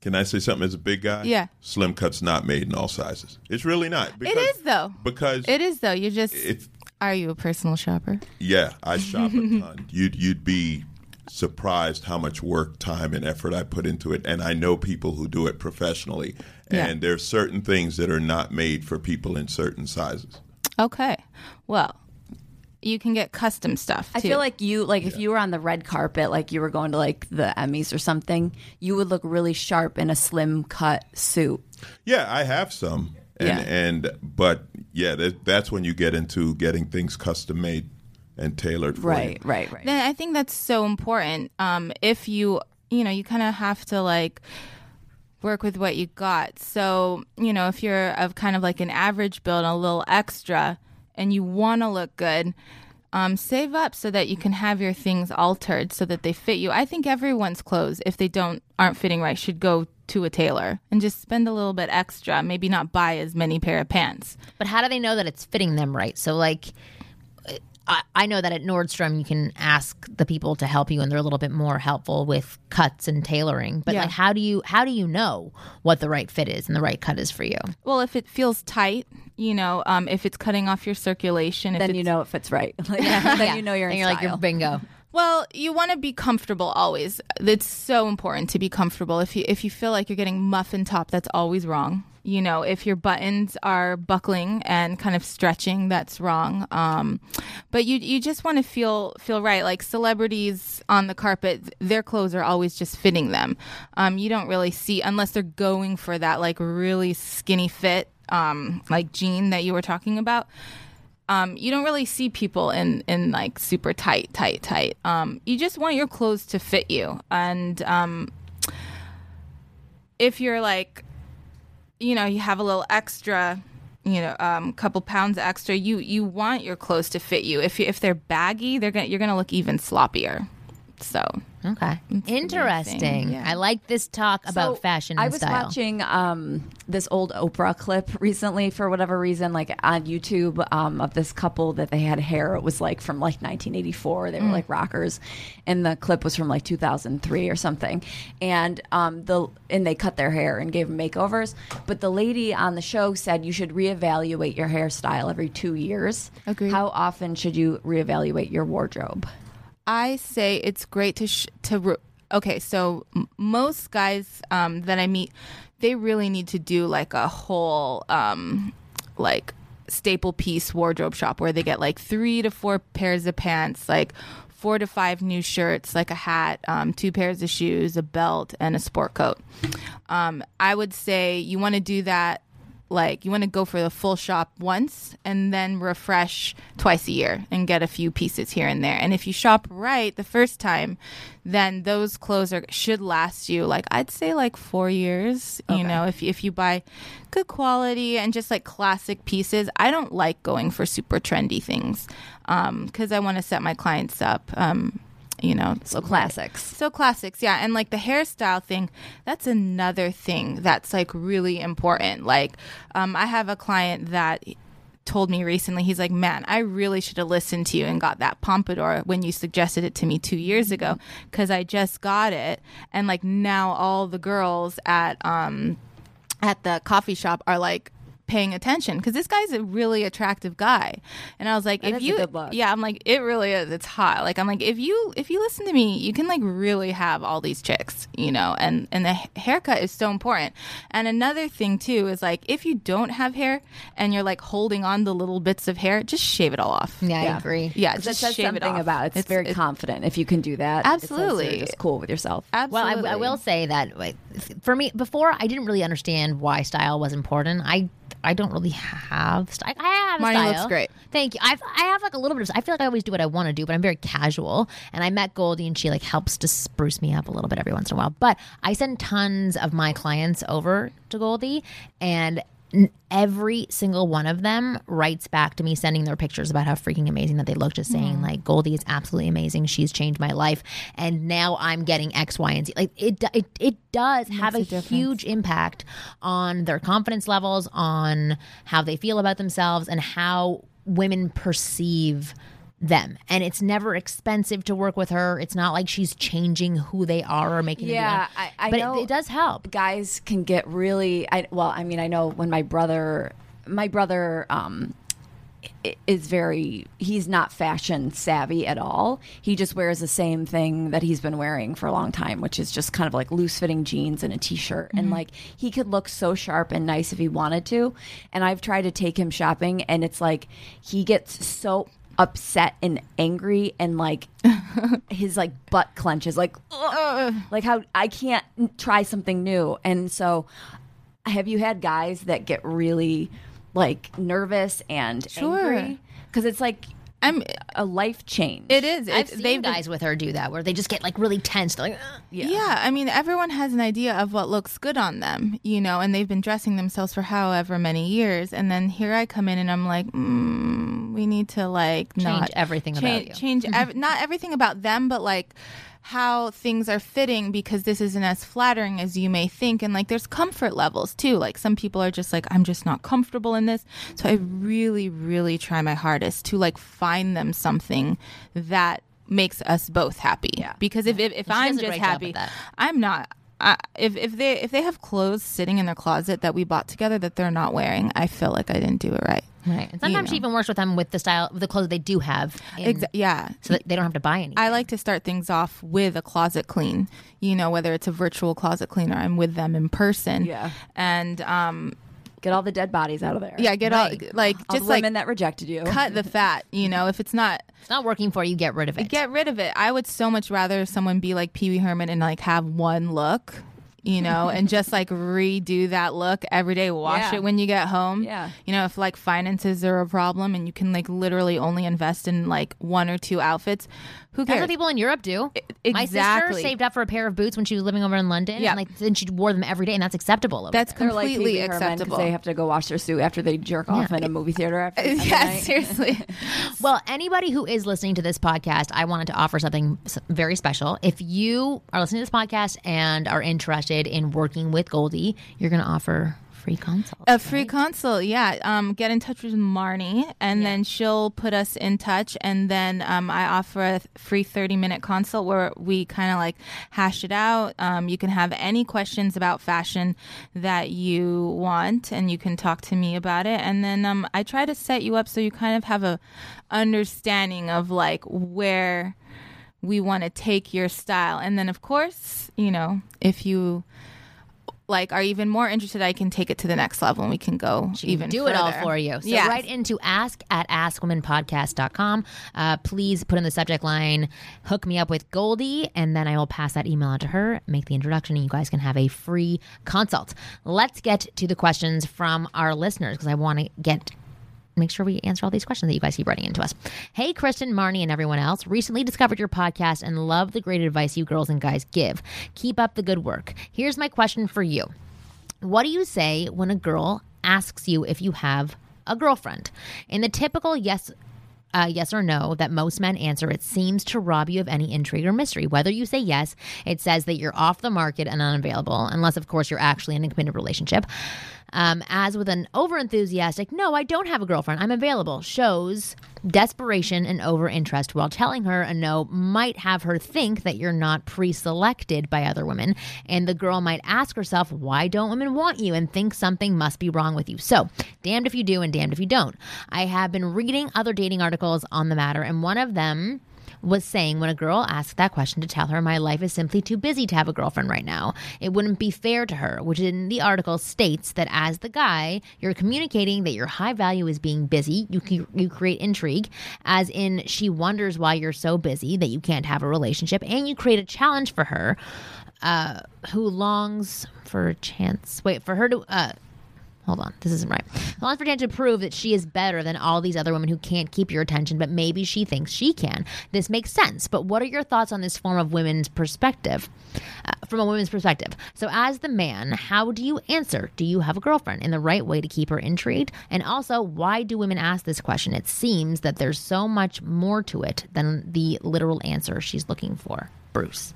Can I say something as a big guy? Yeah. Slim cut's not made in all sizes. It's really not. it Because, is though. Because It is though. You just. if are you a personal shopper? Yeah, I shop a ton. You'd you'd be surprised how much work, time, and effort I put into it, and I know people who do it professionally. Yeah. And there's certain things that are not made for people in certain sizes. Okay. Well, you can get custom stuff. I feel like you like if you were on the red carpet, like you were going to like the Emmys or something, you would look really sharp in a slim cut suit. Yeah, I have some, and Yeah. and but yeah, that, that's when you get into getting things custom made and tailored. For Right, you. right, right. Then I think that's so important. Um, if you, you know, you kind of have to like work with what you got. So, you know, if you're of kind of like an average build, a little extra, and you want to look good, um, save up so that you can have your things altered so that they fit you. I think everyone's clothes, if they don't aren't fitting right, should go to a tailor and just spend a little bit extra. Maybe not buy as many pair of pants. But how do they know that it's fitting them right? So, like, I, I know that at Nordstrom you can ask the people to help you, and they're a little bit more helpful with cuts and tailoring. But Yeah. like, how do you how do you know what the right fit is and the right cut is for you? Well, if it feels tight, you know, um, if it's cutting off your circulation, if then it's you know if it's right. Like, then you know you're in and you're like style. you're bingo. Well, you want to be comfortable always. It's so important to be comfortable. If you if you feel like you're getting muffin top, that's always wrong. You know, if your buttons are buckling and kind of stretching, that's wrong. Um, but you you just want to feel feel right. Like celebrities on the carpet, their clothes are always just fitting them. Um, you don't really see unless they're going for that like really skinny fit, um, like jean that you were talking about um, you don't really see people in in like super tight, tight, tight. Um, you just want your clothes to fit you, and um, if you're like, you know, you have a little extra, you know, um, couple pounds extra, you you want your clothes to fit you. If if they're baggy, they're gonna you're gonna look even sloppier. So Okay, interesting. yeah. I like this talk about So, fashion I was style. watching um, this old Oprah clip recently for whatever reason, like on YouTube, um, of this couple that they had hair. It was like from like 1984. They were like rockers, and the clip was from like 2003 or something. And um, the and they cut their hair and gave them makeovers. But the lady on the show said you should reevaluate your hairstyle every two years. Agreed. How often should you reevaluate your wardrobe? I say it's great to sh- to re- okay. So m- most guys um, that I meet, they really need to do like a whole um, like staple piece wardrobe shop where they get like three to four pairs of pants, like four to five new shirts, like a hat, um, two pairs of shoes, a belt, and a sport coat. Um, I would say you want to do that like you want to go for the full shop once and then refresh twice a year and get a few pieces here and there. And if you shop right the first time, then those clothes are should last you like I'd say like 4 years, you know, if if you buy good quality and just like classic pieces. I don't like going for super trendy things um cuz I want to set my clients up um you know So classics. so classics, yeah. And like the hairstyle thing, that's another thing that's like really important. Like, um, I have a client that told me recently, he's like, man, I really should have listened to you and got that pompadour when you suggested it to me two years ago because I just got it. And like now all the girls at, um, at the coffee shop are like, paying attention because this guy's a really attractive guy and i was like if you good look. yeah i'm like it really is it's hot like i'm like if you if you listen to me you can like really have all these chicks you know and and the haircut is so important and another thing too is like if you don't have hair and you're like holding on the little bits of hair just shave it all off yeah, I agree. yeah just it says shave it something off. about it's, very confident if you can do that. It says Absolutely. just cool with yourself. Well, absolutely I, I will say that like, for me, before I didn't really understand why style was important. I I don't really have style. I have Mine style. looks great. Thank you. I've, I have like a little bit of. I feel like I always do what I want to do, but I'm very casual. And I met Goldie, and she like helps to spruce me up a little bit every once in a while. But I send tons of my clients over to Goldie, and every single one of them writes back to me sending their pictures about how freaking amazing that they look just saying like goldie is absolutely amazing. She's changed my life. And now i'm getting x y and z. Like it it, it does have a, huge impact on their confidence levels on how they feel about themselves and how women perceive them. And it's never expensive to work with her. It's not like she's changing who they are or making them Yeah. I- I but know- it, it does help. guys can get really I well I mean I know when my brother my brother um is very he's not fashion savvy at all. He just wears the same thing that he's been wearing for a long time which is just kind of like loose fitting jeans and a t-shirt. And like he could look so sharp and nice if he wanted to. And i've tried to take him shopping and it's like he gets so upset and angry and like his like butt clenches like "Ugh." like how I can't try something new and so have you had guys that get really like nervous and Sure. angry because it's like I'm. a life change It is. I've seen they've been- guys with her do that where they just get like really tense. They're like, "Ugh." Yeah. I mean, everyone has an idea of what looks good on them, you know, and they've been dressing themselves for however many years, and then here I come in and I'm like, mm, we need to like Change not everything about you. change ev- not everything about them, but like how things are fitting because this isn't as flattering as you may think, and like there's comfort levels too. Like some people are just like, I'm just not comfortable in this, so I really, really try my hardest to like find them something that makes us both happy. Yeah. Because if if, if I'm just happy. I'm not. I, if if they if they have clothes sitting in their closet that we bought together that they're not wearing, I feel like I didn't do it right. Right. And sometimes she know. even works with them with the style, the clothes they do have, in, Exa- yeah. so that they don't have to buy any. I like to start things off with a closet clean. You know, whether it's a virtual closet cleaner, I'm with them in person. Yeah. And um, get all the dead bodies out of there yeah, get Right. all like all just the like women that rejected you cut the fat. You know, if it's not it's not working for you, get rid of it. get rid of it. I would so much rather someone be like Pee Wee Herman and like have one look, you know, and just like redo that look every day. Wash Yeah. it when you get home. Yeah. You know, if like finances are a problem and you can like literally only invest in like one or two outfits, who That's cares? what people in Europe do. My sister saved up for a pair of boots when she was living over in London. Yeah. And like then she wore them every day, and that's acceptable. Over That's there. They're like completely Pee Wee Herman 'cause acceptable. They have to go wash their suit after they jerk off in a movie theater. After, yeah, night. seriously. Well, anybody who is listening to this podcast, I wanted to offer something very special. If you are listening to this podcast and are interested in working with Goldie, you're going to offer free consult. A free consult, yeah. Um, get in touch with Marni, and then she'll put us in touch. And then um, I offer a free thirty minute consult where we kind of like hash it out. Um, you can have any questions about fashion that you want, and you can talk to me about it. And then um, I try to set you up so you kind of have a understanding of like where we want to take your style. And then, of course, you know, if you like are even more interested, I can take it to the next level and we can go even do it all for you. So Yes. write into ask at askwomenpodcast.com. Uh, please put in the subject line, hook me up with Goldie, and then I will pass that email on to her, make the introduction, and you guys can have a free consult. Let's get to the questions from our listeners because I want to get make sure we answer all these questions that you guys keep writing into us. Hey, Kristen, Marni, and everyone else. Recently discovered your podcast and love the great advice you girls and guys give. Keep up the good work. Here's my question for you. What do you say when a girl asks you if you have a girlfriend? In the typical yes uh, yes or no that most men answer, it seems to rob you of any intrigue or mystery. Whether you say yes, it says that you're off the market and unavailable, unless, of course, you're actually in a committed relationship. Um, as with an overenthusiastic, no, I don't have a girlfriend, I'm available, shows desperation and over interest, while telling her a no might have her think that you're not pre selected by other women. And the girl might ask herself, why don't women want you? And think something must be wrong with you. So, damned if you do and damned if you don't. I have been reading other dating articles on the matter, and one of them was saying when a girl asked that question to tell her my life is simply too busy to have a girlfriend right now. It wouldn't be fair to her, which in the article states that as the guy, you're communicating that your high value is being busy. You you create intrigue, as in she wonders why you're so busy that you can't have a relationship, and you create a challenge for her, uh, who longs for a chance. Wait for her to. Uh, Hold on, this isn't right. Longs for chance to prove that she is better than all these other women who can't keep your attention, but maybe she thinks she can. This makes sense, but what are your thoughts on this form of women's perspective? Uh, from a woman's perspective. So, as the man, how do you answer? Do you have a girlfriend in the right way to keep her intrigued? And also, why do women ask this question? It seems that there's so much more to it than the literal answer she's looking for. Bruce.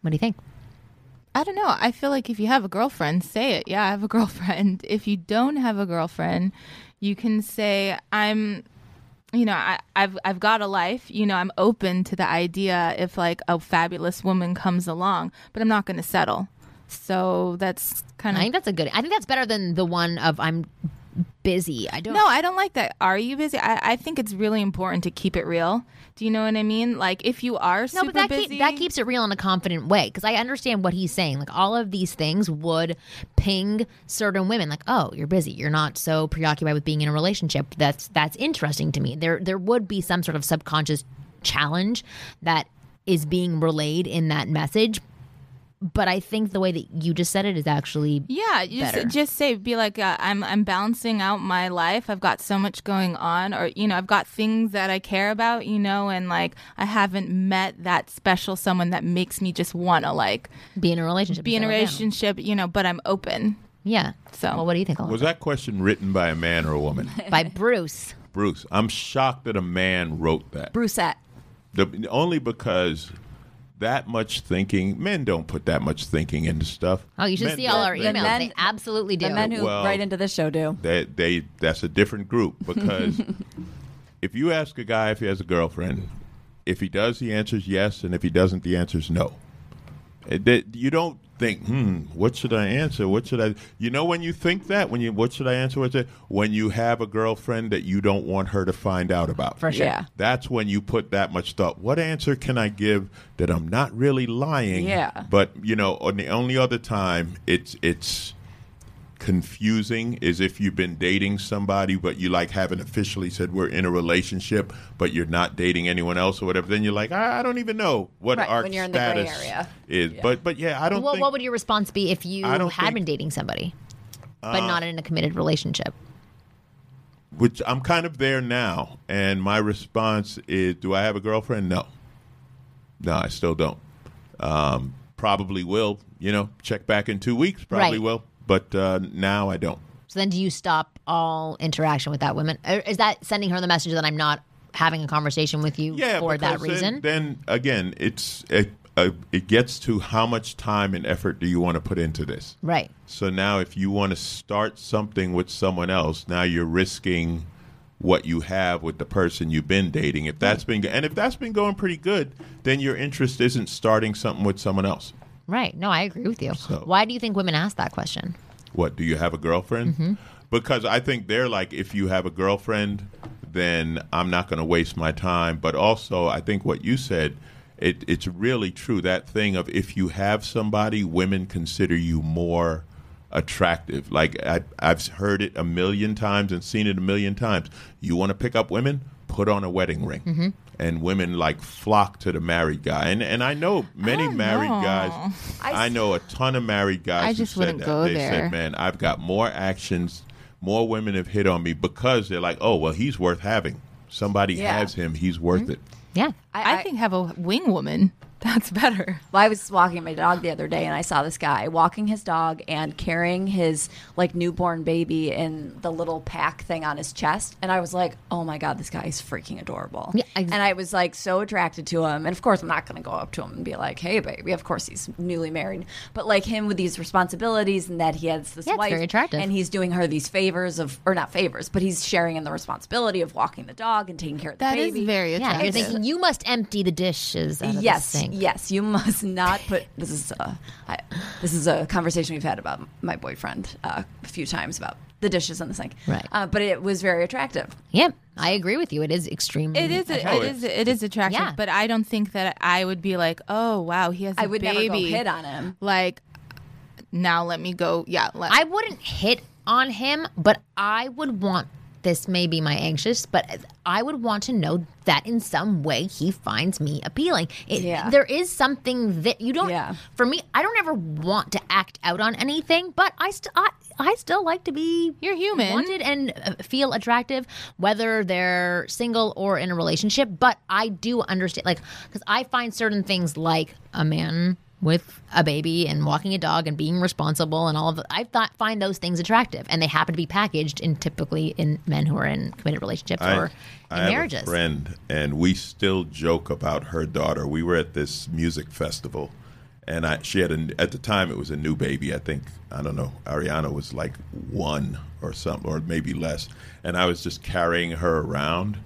What do you think? I don't know. I feel like if you have a girlfriend, say it. Yeah, I have a girlfriend. If you don't have a girlfriend, you can say I'm you know, I, I've I've got a life. You know, I'm open to the idea if like a fabulous woman comes along, but I'm not going to settle. So that's kind of. I think that's a good. I think that's better than the one of I'm busy. I don't. No, I don't like that. Are you busy? I, I think it's really important to keep it real. Do you know what I mean? Like if you are super No, but that, busy, keep, that keeps it real in a confident way because I understand what he's saying. Like all of these things would ping certain women, like, "Oh, you're busy. You're not so preoccupied with being in a relationship." That's that's interesting to me. There there would be some sort of subconscious challenge that is being relayed in that message. But I think the way that you just said it is actually Yeah, you better. just just say be like uh, I'm I'm balancing out my life. I've got so much going on or you know, I've got things that I care about, you know, and like I haven't met that special someone that makes me just want to like be in a relationship. be in a and settle down. relationship, you know, but I'm open. Yeah. So- well, what do you think? Was that question written by a man or a woman? By Bruce. Bruce. I'm shocked that a man wrote that. Brucette. The, only because that much thinking, men don't put that much thinking into stuff. Oh, you should Men see all our emails. men- they absolutely do. The men who Well- write into this show do. They, they that's a different group because if you ask a guy if he has a girlfriend, if he does, the answer is yes, and if he doesn't, the answer is no. It, that- you don't think, hmm, what should I answer? What should I? You know, when you think that, when you, what should I answer? What's it? When you have a girlfriend that you don't want her to find out about, For sure. Yeah. That's when you put that much thought. What answer can I give that I'm not really lying? Yeah. But you know, on the only other time, it's it's confusing is if you've been dating somebody but you like haven't officially said we're in a relationship but you're not dating anyone else or whatever then you're like i, I don't even know what Right, our when you're in the gray status area. is but but yeah i don't Well, think what would your response be if you had think- Uh, been dating somebody, but not in a committed relationship? which i'm kind of there now and my response is do i have a girlfriend no no i still don't um, probably will you know check back in two weeks probably Right. will but uh, now i don't So then, do you stop all interaction with that woman? Or is that sending her the message that I'm not having a conversation with you yeah, for that because then- reason? Then, again, it's it, uh, it gets to how much time and effort do you want to put into this. right. So now, if you want to start something with someone else, now you're risking what you have with the person you've been dating. If that's been and if that's been going pretty good, then your interest isn't starting something with someone else. Right. No, I agree with you. So- Why do you think women ask that question? What do you have a girlfriend? Mm-hmm. Because I think they're like, if you have a girlfriend, then I'm not going to waste my time. But also, I think what you said, it, it's really true. That thing of if you have somebody, women consider you more attractive. Like I, I've heard it a million times and seen it a million times. You want to pick up women? Put on a wedding ring. Mm-hmm. And women like flock to the married guy, and and I know many married know. guys. I, know a ton of married guys. I who just said wouldn't that. go they there. said, "Man, I've got more actions. More women have hit on me because they're like, oh, well, he's worth having. Somebody Yeah. has him. He's worth it. Yeah. I, think have a wing woman. That's better. Well, I was walking my dog the other day and I saw this guy walking his dog and carrying his like newborn baby in the little pack thing on his chest. And I was like, oh my God, this guy is freaking adorable. Yeah, ex- and I was like so attracted to him. And of course, I'm not going to go up to him and be like, hey, baby. Of course, he's newly married. But like him with these responsibilities and that he has this Yeah, it's wife. very attractive. And he's doing her these favors of, or not favors, but he's sharing in the responsibility of walking the dog and taking care of the That is baby. very Yeah. You're thinking you must empty the dishes out of yes, the sink. Yes, you must not put. This is a, I, this is a conversation we've had about my boyfriend uh, a few times about the dishes in the sink. Right. uh, but it was very attractive. Yep. I agree with you. It is extremely. It is. It attractive. is. It is attractive. Yeah. But I don't think that I would be like, oh wow, he has. I I would baby. never go hit on him. Like, now let me go. Yeah. Let, I wouldn't hit on him, but I would want this may be my anxious, but I would want to know that in some way he finds me appealing. It, Yeah. There is something that you don't. Yeah. For me, I don't ever want to act out on anything, but I still. I, I still like to be You're human. wanted and uh, feel attractive, whether they're single or in a relationship. But I do understand, like, because I find certain things like a man with a baby and walking a dog and being responsible and all of. I thought find those things attractive, and they happen to be packaged in typically in men who are in committed relationships or in I have marriages. a friend, and we still joke about her daughter. We were at this music festival, and I, she had a, at the time it was a new baby. I think I don't know. Ariana was like one or something, or maybe less. And I was just carrying her around,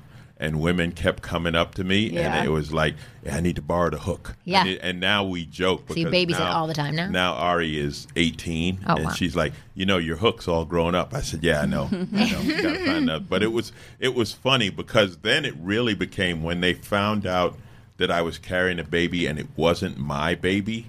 and women kept coming up to me, Yeah. and it was like, "I need to borrow the hook." Yeah. and, and now we joke. So you babysit now- all the time now? Now Ari is 18, Oh, and wow. she's like, "You know, your hook's all grown up." I said, "Yeah, I know, I know. You gotta find out." But it was it was funny because then it really became when they found out that I was carrying a baby and it wasn't my baby.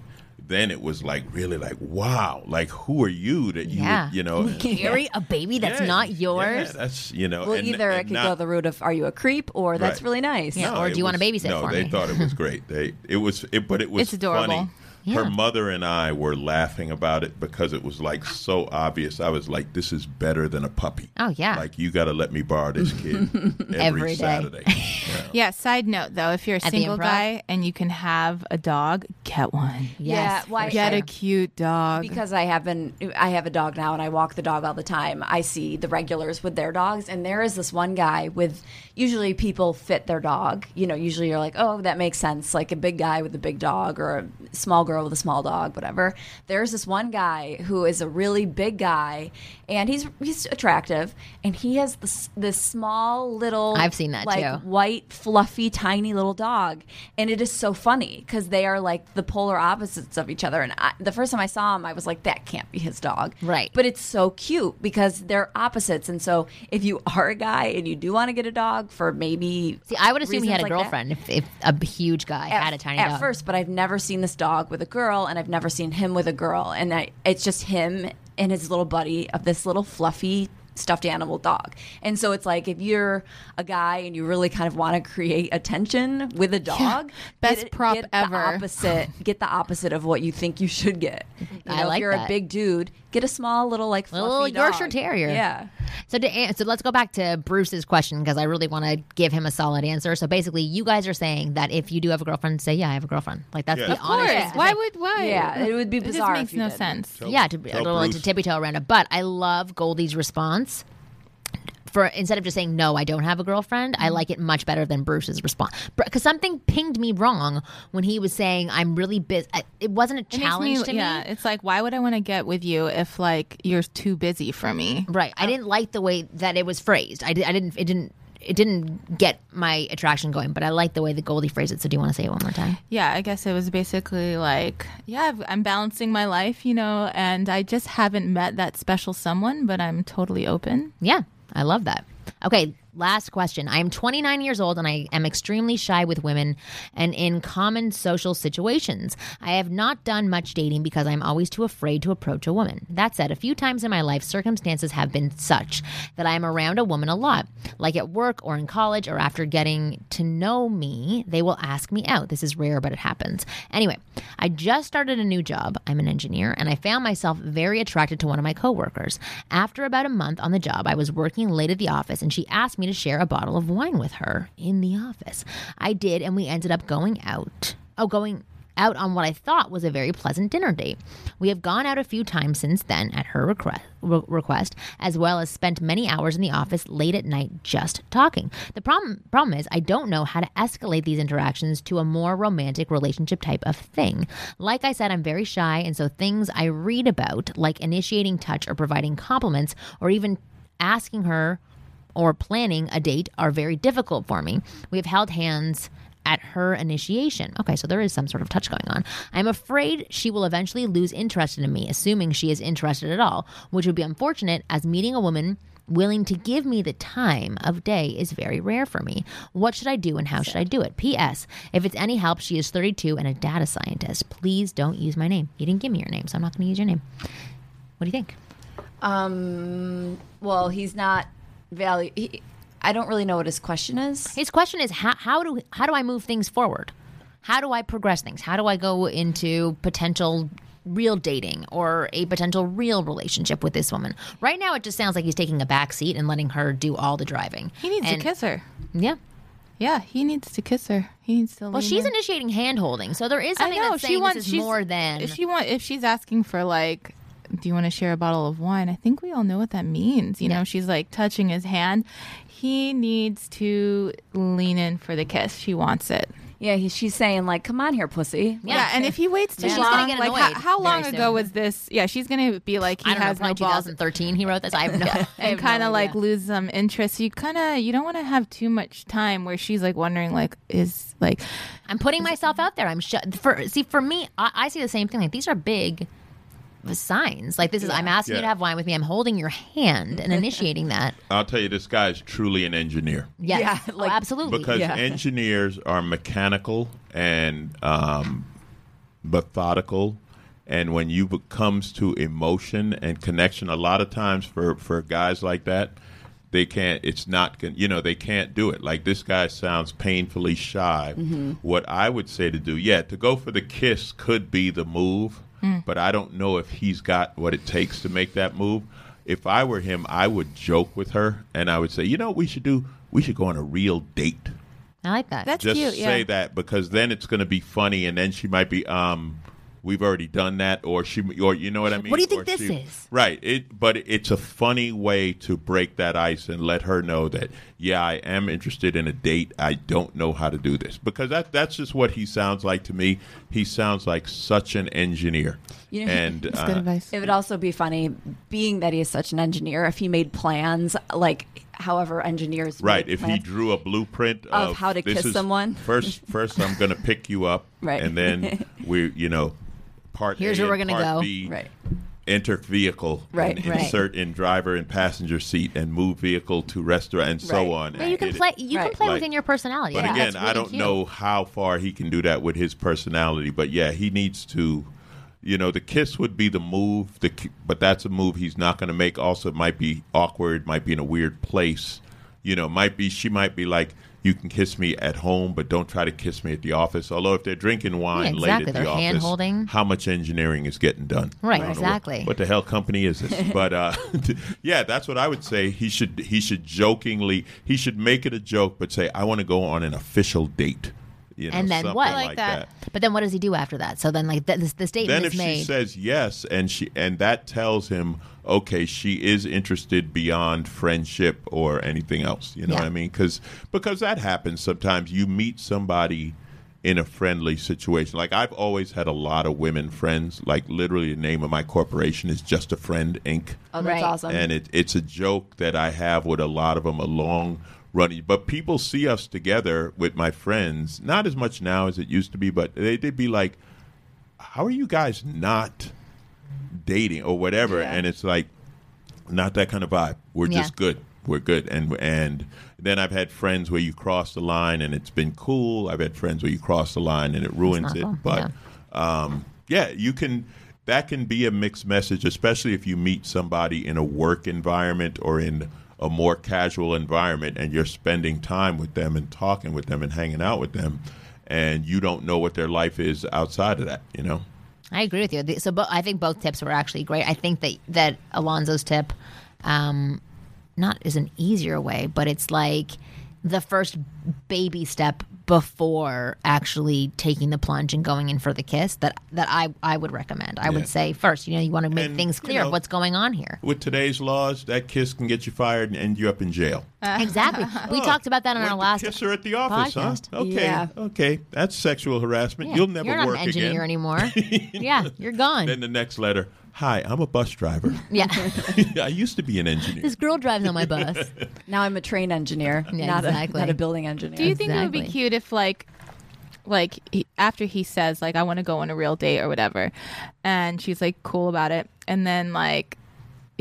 Then it was like really like wow, like who are you that you Yeah. would, you know Carry a baby that's Yeah, not yeah, yours. that's you know. Well, and- either and it could not- go the route of "Are you a creep?" or "That's Right. really nice." Yeah. or do you wanna was- babysit no, for they me? thought it was great. They it was it, but it was It's adorable. funny. Yeah. Her mother and I were laughing about it because it was like so obvious. I was like, "This is better than a puppy." Oh, yeah. Like you got to let me borrow this kid every, Every day. Saturday. Yeah. Yeah. Side note though, if you're a At single guy and you can have a dog, get one. Yes, Yeah, why- Get sure. a cute dog. because I have been I have a dog now and I walk the dog all the time. I see the regulars with their dogs and there is this one guy with usually people fit their dog. You know, usually you're like, "Oh, that makes sense." Like a big guy with a big dog or a small girl with a small dog, whatever. There's this one guy who is a really big guy and he's he's attractive and he has this this small little I've seen that, like too. white fluffy tiny little dog and it is so funny because they are like the polar opposites of each other and I, the first time i saw him i was like that can't be his dog Right. but it's so cute because they're opposites and so if you are a guy and you do want to get a dog for maybe See, I would assume he had a like girlfriend if, if a huge guy had a tiny at dog. first, but I've never seen this dog with a girl, and I've never seen him with a girl, and I, it's just him and his little buddy of this little fluffy stuffed animal dog. And so it's like if you're a guy and you really kind of want to create attention with a dog, Best get, prop get ever. The opposite, get the opposite of what you think you should get. You I know, like if you're that. a big dude, get a small little like fluffy Little Yorkshire dog. Terrier. Yeah. So to so let's go back to Bruce's question because I really want to give him a solid answer. So basically, you guys are saying that if you do have a girlfriend, say yeah, I have a girlfriend. Like that's Yeah. the Of honest. course. thing why would why? Yeah, it would be bizarre. It just makes if you no didn't. sense. Tell- yeah, to, tell I don't like to tippy toe around it. But I love Goldie's response. For instead of just saying no, I don't have a girlfriend, Mm-hmm. I like it much better than Bruce's response. Because something pinged me wrong when he was saying I'm really busy. It wasn't a challenge me- to yeah, me. it's like why would I want to get with you if like you're too busy for me? Right. I didn't like the way that it was phrased. I, did, I didn't. It didn't. It didn't get my attraction going. But I like the way the Goldie phrased it. So do you want to say it one more time? Yeah, I guess it was basically like, yeah, I'm balancing my life, you know, and I just haven't met that special someone, but I'm totally open. Yeah, I love that. Okay, last question. I am 29 years old and I am extremely shy with women and in common social situations. I have not done much dating because I'm always too afraid to approach a woman. That said, a few times in my life, circumstances have been such that I am around a woman a lot. Like at work or in college or after getting to know me, they will ask me out. This is rare, but it happens. Anyway, I just started a new job. I'm an engineer and I found myself very attracted to one of my coworkers. After about a month on the job, I was working late at the office and she asked me to share a bottle of wine with her in the office. I did and we ended up going out. Oh, going out on what I thought was a very pleasant dinner date. We have gone out a few times since then at her request, re- request, as well as spent many hours in the office late at night just talking. The problem problem is I don't know how to escalate these interactions to a more romantic relationship type of thing. Like I said, I'm very shy, and so things I read about, like initiating touch or providing compliments, or even asking her or planning a date are very difficult for me. We have held hands at her initiation. Okay, so there is some sort of touch going on. I'm afraid she will eventually lose interest in me, assuming she is interested at all, which would be unfortunate as meeting a woman willing to give me the time of day is very rare for me. What should I do and how should I do it? P.S. If it's any help, she is 32 and a data scientist. Please don't use my name. You didn't give me your name, so I'm not going to use your name. What do you think? Um. Well, he's not value. He, I don't really know what his question is. His question is how, how do how do I move things forward? How do I progress things? How do I go into potential real dating or a potential real relationship with this woman? Right now, it just sounds like he's taking a back seat and letting her do all the driving. He needs And- to kiss her. Yeah. Yeah, he needs to kiss her. He needs to. Well, she's in. initiating hand holding, so there is I something know that's she wants. this is she's- more than. if she want. If she's asking for like, do you want to share a bottle of wine? I think we all know what that means. You know, she's like touching his hand. He needs to lean in for the kiss. She wants it. Yeah, he, she's saying like, "Come on here, pussy." Yeah, and if he waits too gonna long, like how, how long ago soon. was this? Yeah, she's gonna be like he I don't has know, no probably balls 2013 he wrote this. I have no. I and kind of no like lose some interest. You kind of you don't want to have too much time where she's like wondering like is like I'm putting myself out there. I'm sh- for see for me. I, I see the same thing. Like these are big signs. Like this is. I'm asking you Yeah. to have wine with me. I'm holding your hand and initiating that. I'll tell you, this guy is truly an engineer. Yes. Yeah, Oh, like- absolutely. because Yeah. engineers are mechanical and um, methodical and when you it comes to emotion and connection a lot of times for for guys like that they can't it's not gon- you know they can't do it like this guy sounds painfully shy what i would say to do yeah to go for the kiss could be the move but i don't know if he's got what it takes to make that move if i were him i would joke with her and i would say you know what we should do we should go on a real date I like that. that's just cute. say yeah. that because then it's going to be funny, and then she might be, um, we've already done that, or she, or you know what I mean. What do you think Or this she- is? Right. It, but it's a funny way to break that ice and let her know that, yeah, I am interested in a date. I don't know how to do this because that that's just what he sounds like to me. He sounds like such an engineer, You know, and That's uh, good advice. It would also be funny, being that he is such an engineer, if he made plans like however engineers Right. make If he drew a blueprint Of of, how to kiss is- someone. First, first I'm going to pick you up, Right. and then we, you know, part. Here's A where we're gonna part go. B, Right. Enter vehicle, Right, and right. insert in driver and passenger seat, and move vehicle to restaurant, and so Right. on. Yeah, you can play. You Right. can play Like- within your personality. But Yeah, again, that's I don't cute. know how far he can do that with his personality. But yeah, he needs to. You know, the kiss would be the move, the but that's a move he's not going to make. Also, it might be awkward, might be in a weird place. You know, might be she might be like, "You can kiss me at home, but don't try to kiss me at the office." Although, if they're drinking wine Yeah, late exactly. at the They're office, hand-holding. how much engineering is getting done? Right, I what- exactly. What, the hell company is this? but uh, yeah, that's what I would say. He should he should jokingly he should make it a joke, but say, "I want to go on an official date." You know, And then something what? Like, Like that. But then what does he do after that? So then, like th- this, the statement Then is if made. she says yes, and she and that tells him, okay, she is interested beyond friendship or anything else. You know Yeah. what I mean? Because because that happens sometimes. You meet somebody in a friendly situation. Like I've always had a lot of women friends. Like literally, the name of my corporation is Just a Friend Inc Oh, that's Right. awesome. and it, it's a joke that I have with a lot of them, a long running. But people see us together with my friends, not as much now as it used to be, but they, they'd be like, "How are you guys not dating or whatever?" Yeah. And it's like, not that kind of vibe. We're Yeah. just good. We're good. And and then I've had friends where you cross the line and it's been cool. I've had friends where you cross the line and it ruins it. But um, yeah, you can. That can be a mixed message, especially if you meet somebody in a work environment or in a more casual environment, and you're spending time with them and talking with them and hanging out with them, and you don't know what their life is outside of that. You know. I agree with you. So I think both tips were actually great. I think that that Alonzo's tip, um, not is an easier way, but it's like the first baby step before actually taking the plunge and going in for the kiss. That that I I would recommend. I Yeah. would say first, you know, you want to make And, things you clear know- of what's going on here. With today's laws, that kiss can get you fired and end you up in jail. Exactly. We Oh, talked about that on our to last kiss her at the office, podcast. huh? Okay, Yeah. okay, that's sexual harassment. Yeah, You'll never You're not work an engineer again. anymore. yeah, you're gone. Then the next letter, hi, I'm a bus driver. yeah. I used to be an engineer. this girl drives on my bus. now I'm a train engineer, Yeah, not, exactly. a, not a building engineer. Do you think it would be cute if like like he, after he says like I want to go on a real date or whatever and she's like cool about it and then like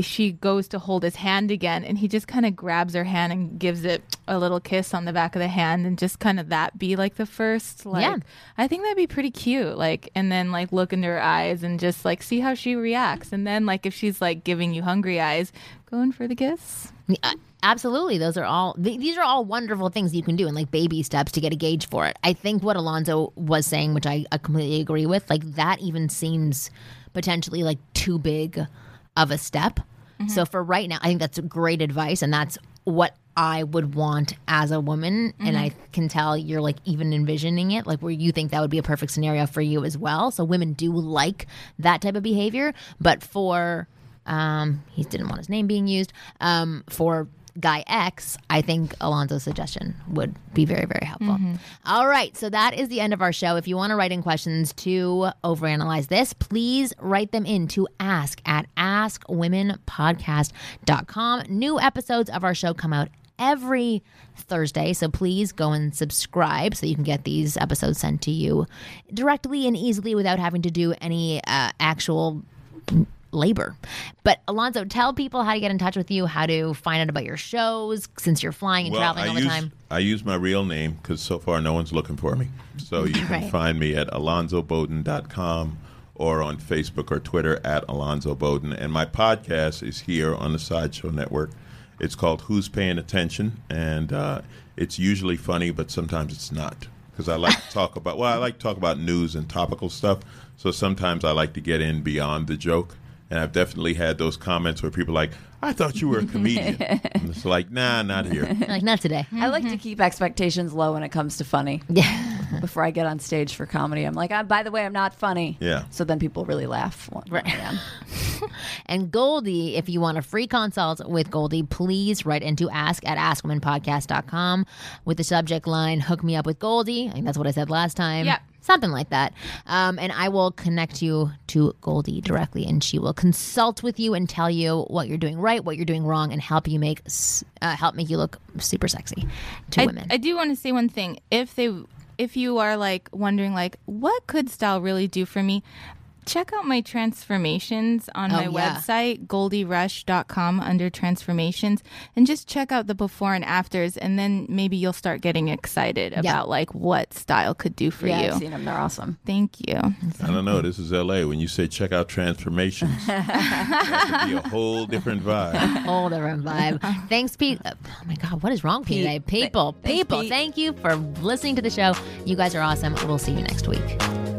she goes to hold his hand again and he just kind of grabs her hand and gives it a little kiss on the back of the hand and just kind of that be like the first like Yeah. I think that'd be pretty cute like and then like look into her eyes and just like see how she reacts and then like if she's like giving you hungry eyes going for the kiss Uh, Absolutely, those are all. Th- these are all wonderful things you can do, and like baby steps to get a gauge for it. I think what Alonzo was saying, which I, I completely agree with, like that even seems potentially like too big of a step. So for right now, I think that's great advice, and that's what I would want as a woman. And I can tell you're like even envisioning it, like where you think that would be a perfect scenario for you as well. So women do like that type of behavior, but for um, he didn't want his name being used um, for guy X, I think Alonzo's suggestion would be very, very helpful. All right, so that is the end of our show. If you want to write in questions to overanalyze this, please write them in to ask at askwomenpodcast.com. New episodes of our show come out every Thursday, so please go and subscribe so you can get these episodes sent to you directly and easily without having to do any uh, actual labor. But Alonzo, tell people how to get in touch with you, how to find out about your shows, since you're flying and traveling I all the time. I use my real name because so far no one's looking for me. So you can Right. find me at alonzobowden.com or on Facebook or Twitter at Alonzo Bowden. And my podcast is here on the Sideshow Network. It's called Who's Paying Attention? And uh, it's usually funny, but sometimes it's not. Because I like to talk about, well, I like to talk about news and topical stuff. So sometimes I like to get in beyond the joke. And I've definitely had those comments where people are like, I thought you were a comedian. and it's like, nah, not here. Like, not today. I like to keep expectations low when it comes to funny. Yeah. Before I get on stage for comedy, I'm like, ah, by the way, I'm not funny. Yeah. So then people really laugh. Right. when I am. And Goldie, if you want a free consult with Goldie, please write into ask at askwomenpodcast.com with the subject line, hook me up with Goldie. I think that's what I said last time. Yep. Something like that. Um, and I will connect you to Goldie directly, and she will consult with you and tell you what you're doing right, what you're doing wrong, and help you make uh, help make you look super sexy to I, women. I do want to say one thing. If they, if you are like wondering, like, what could style really do for me? Check out my transformations on Oh, my yeah. website, goldierush.com, under transformations, and just check out the before and afters, and then maybe you'll start getting excited about like what style could do for yeah, you. I've seen them. They're awesome. Thank you. I don't know. This is LA. When you say check out transformations, that could be a whole different vibe. whole different vibe. Thanks, Pete. Oh my God, what is wrong with you today? Pete. People, Thanks, people, Pete. thank you for listening to the show. You guys are awesome. We'll see you next week.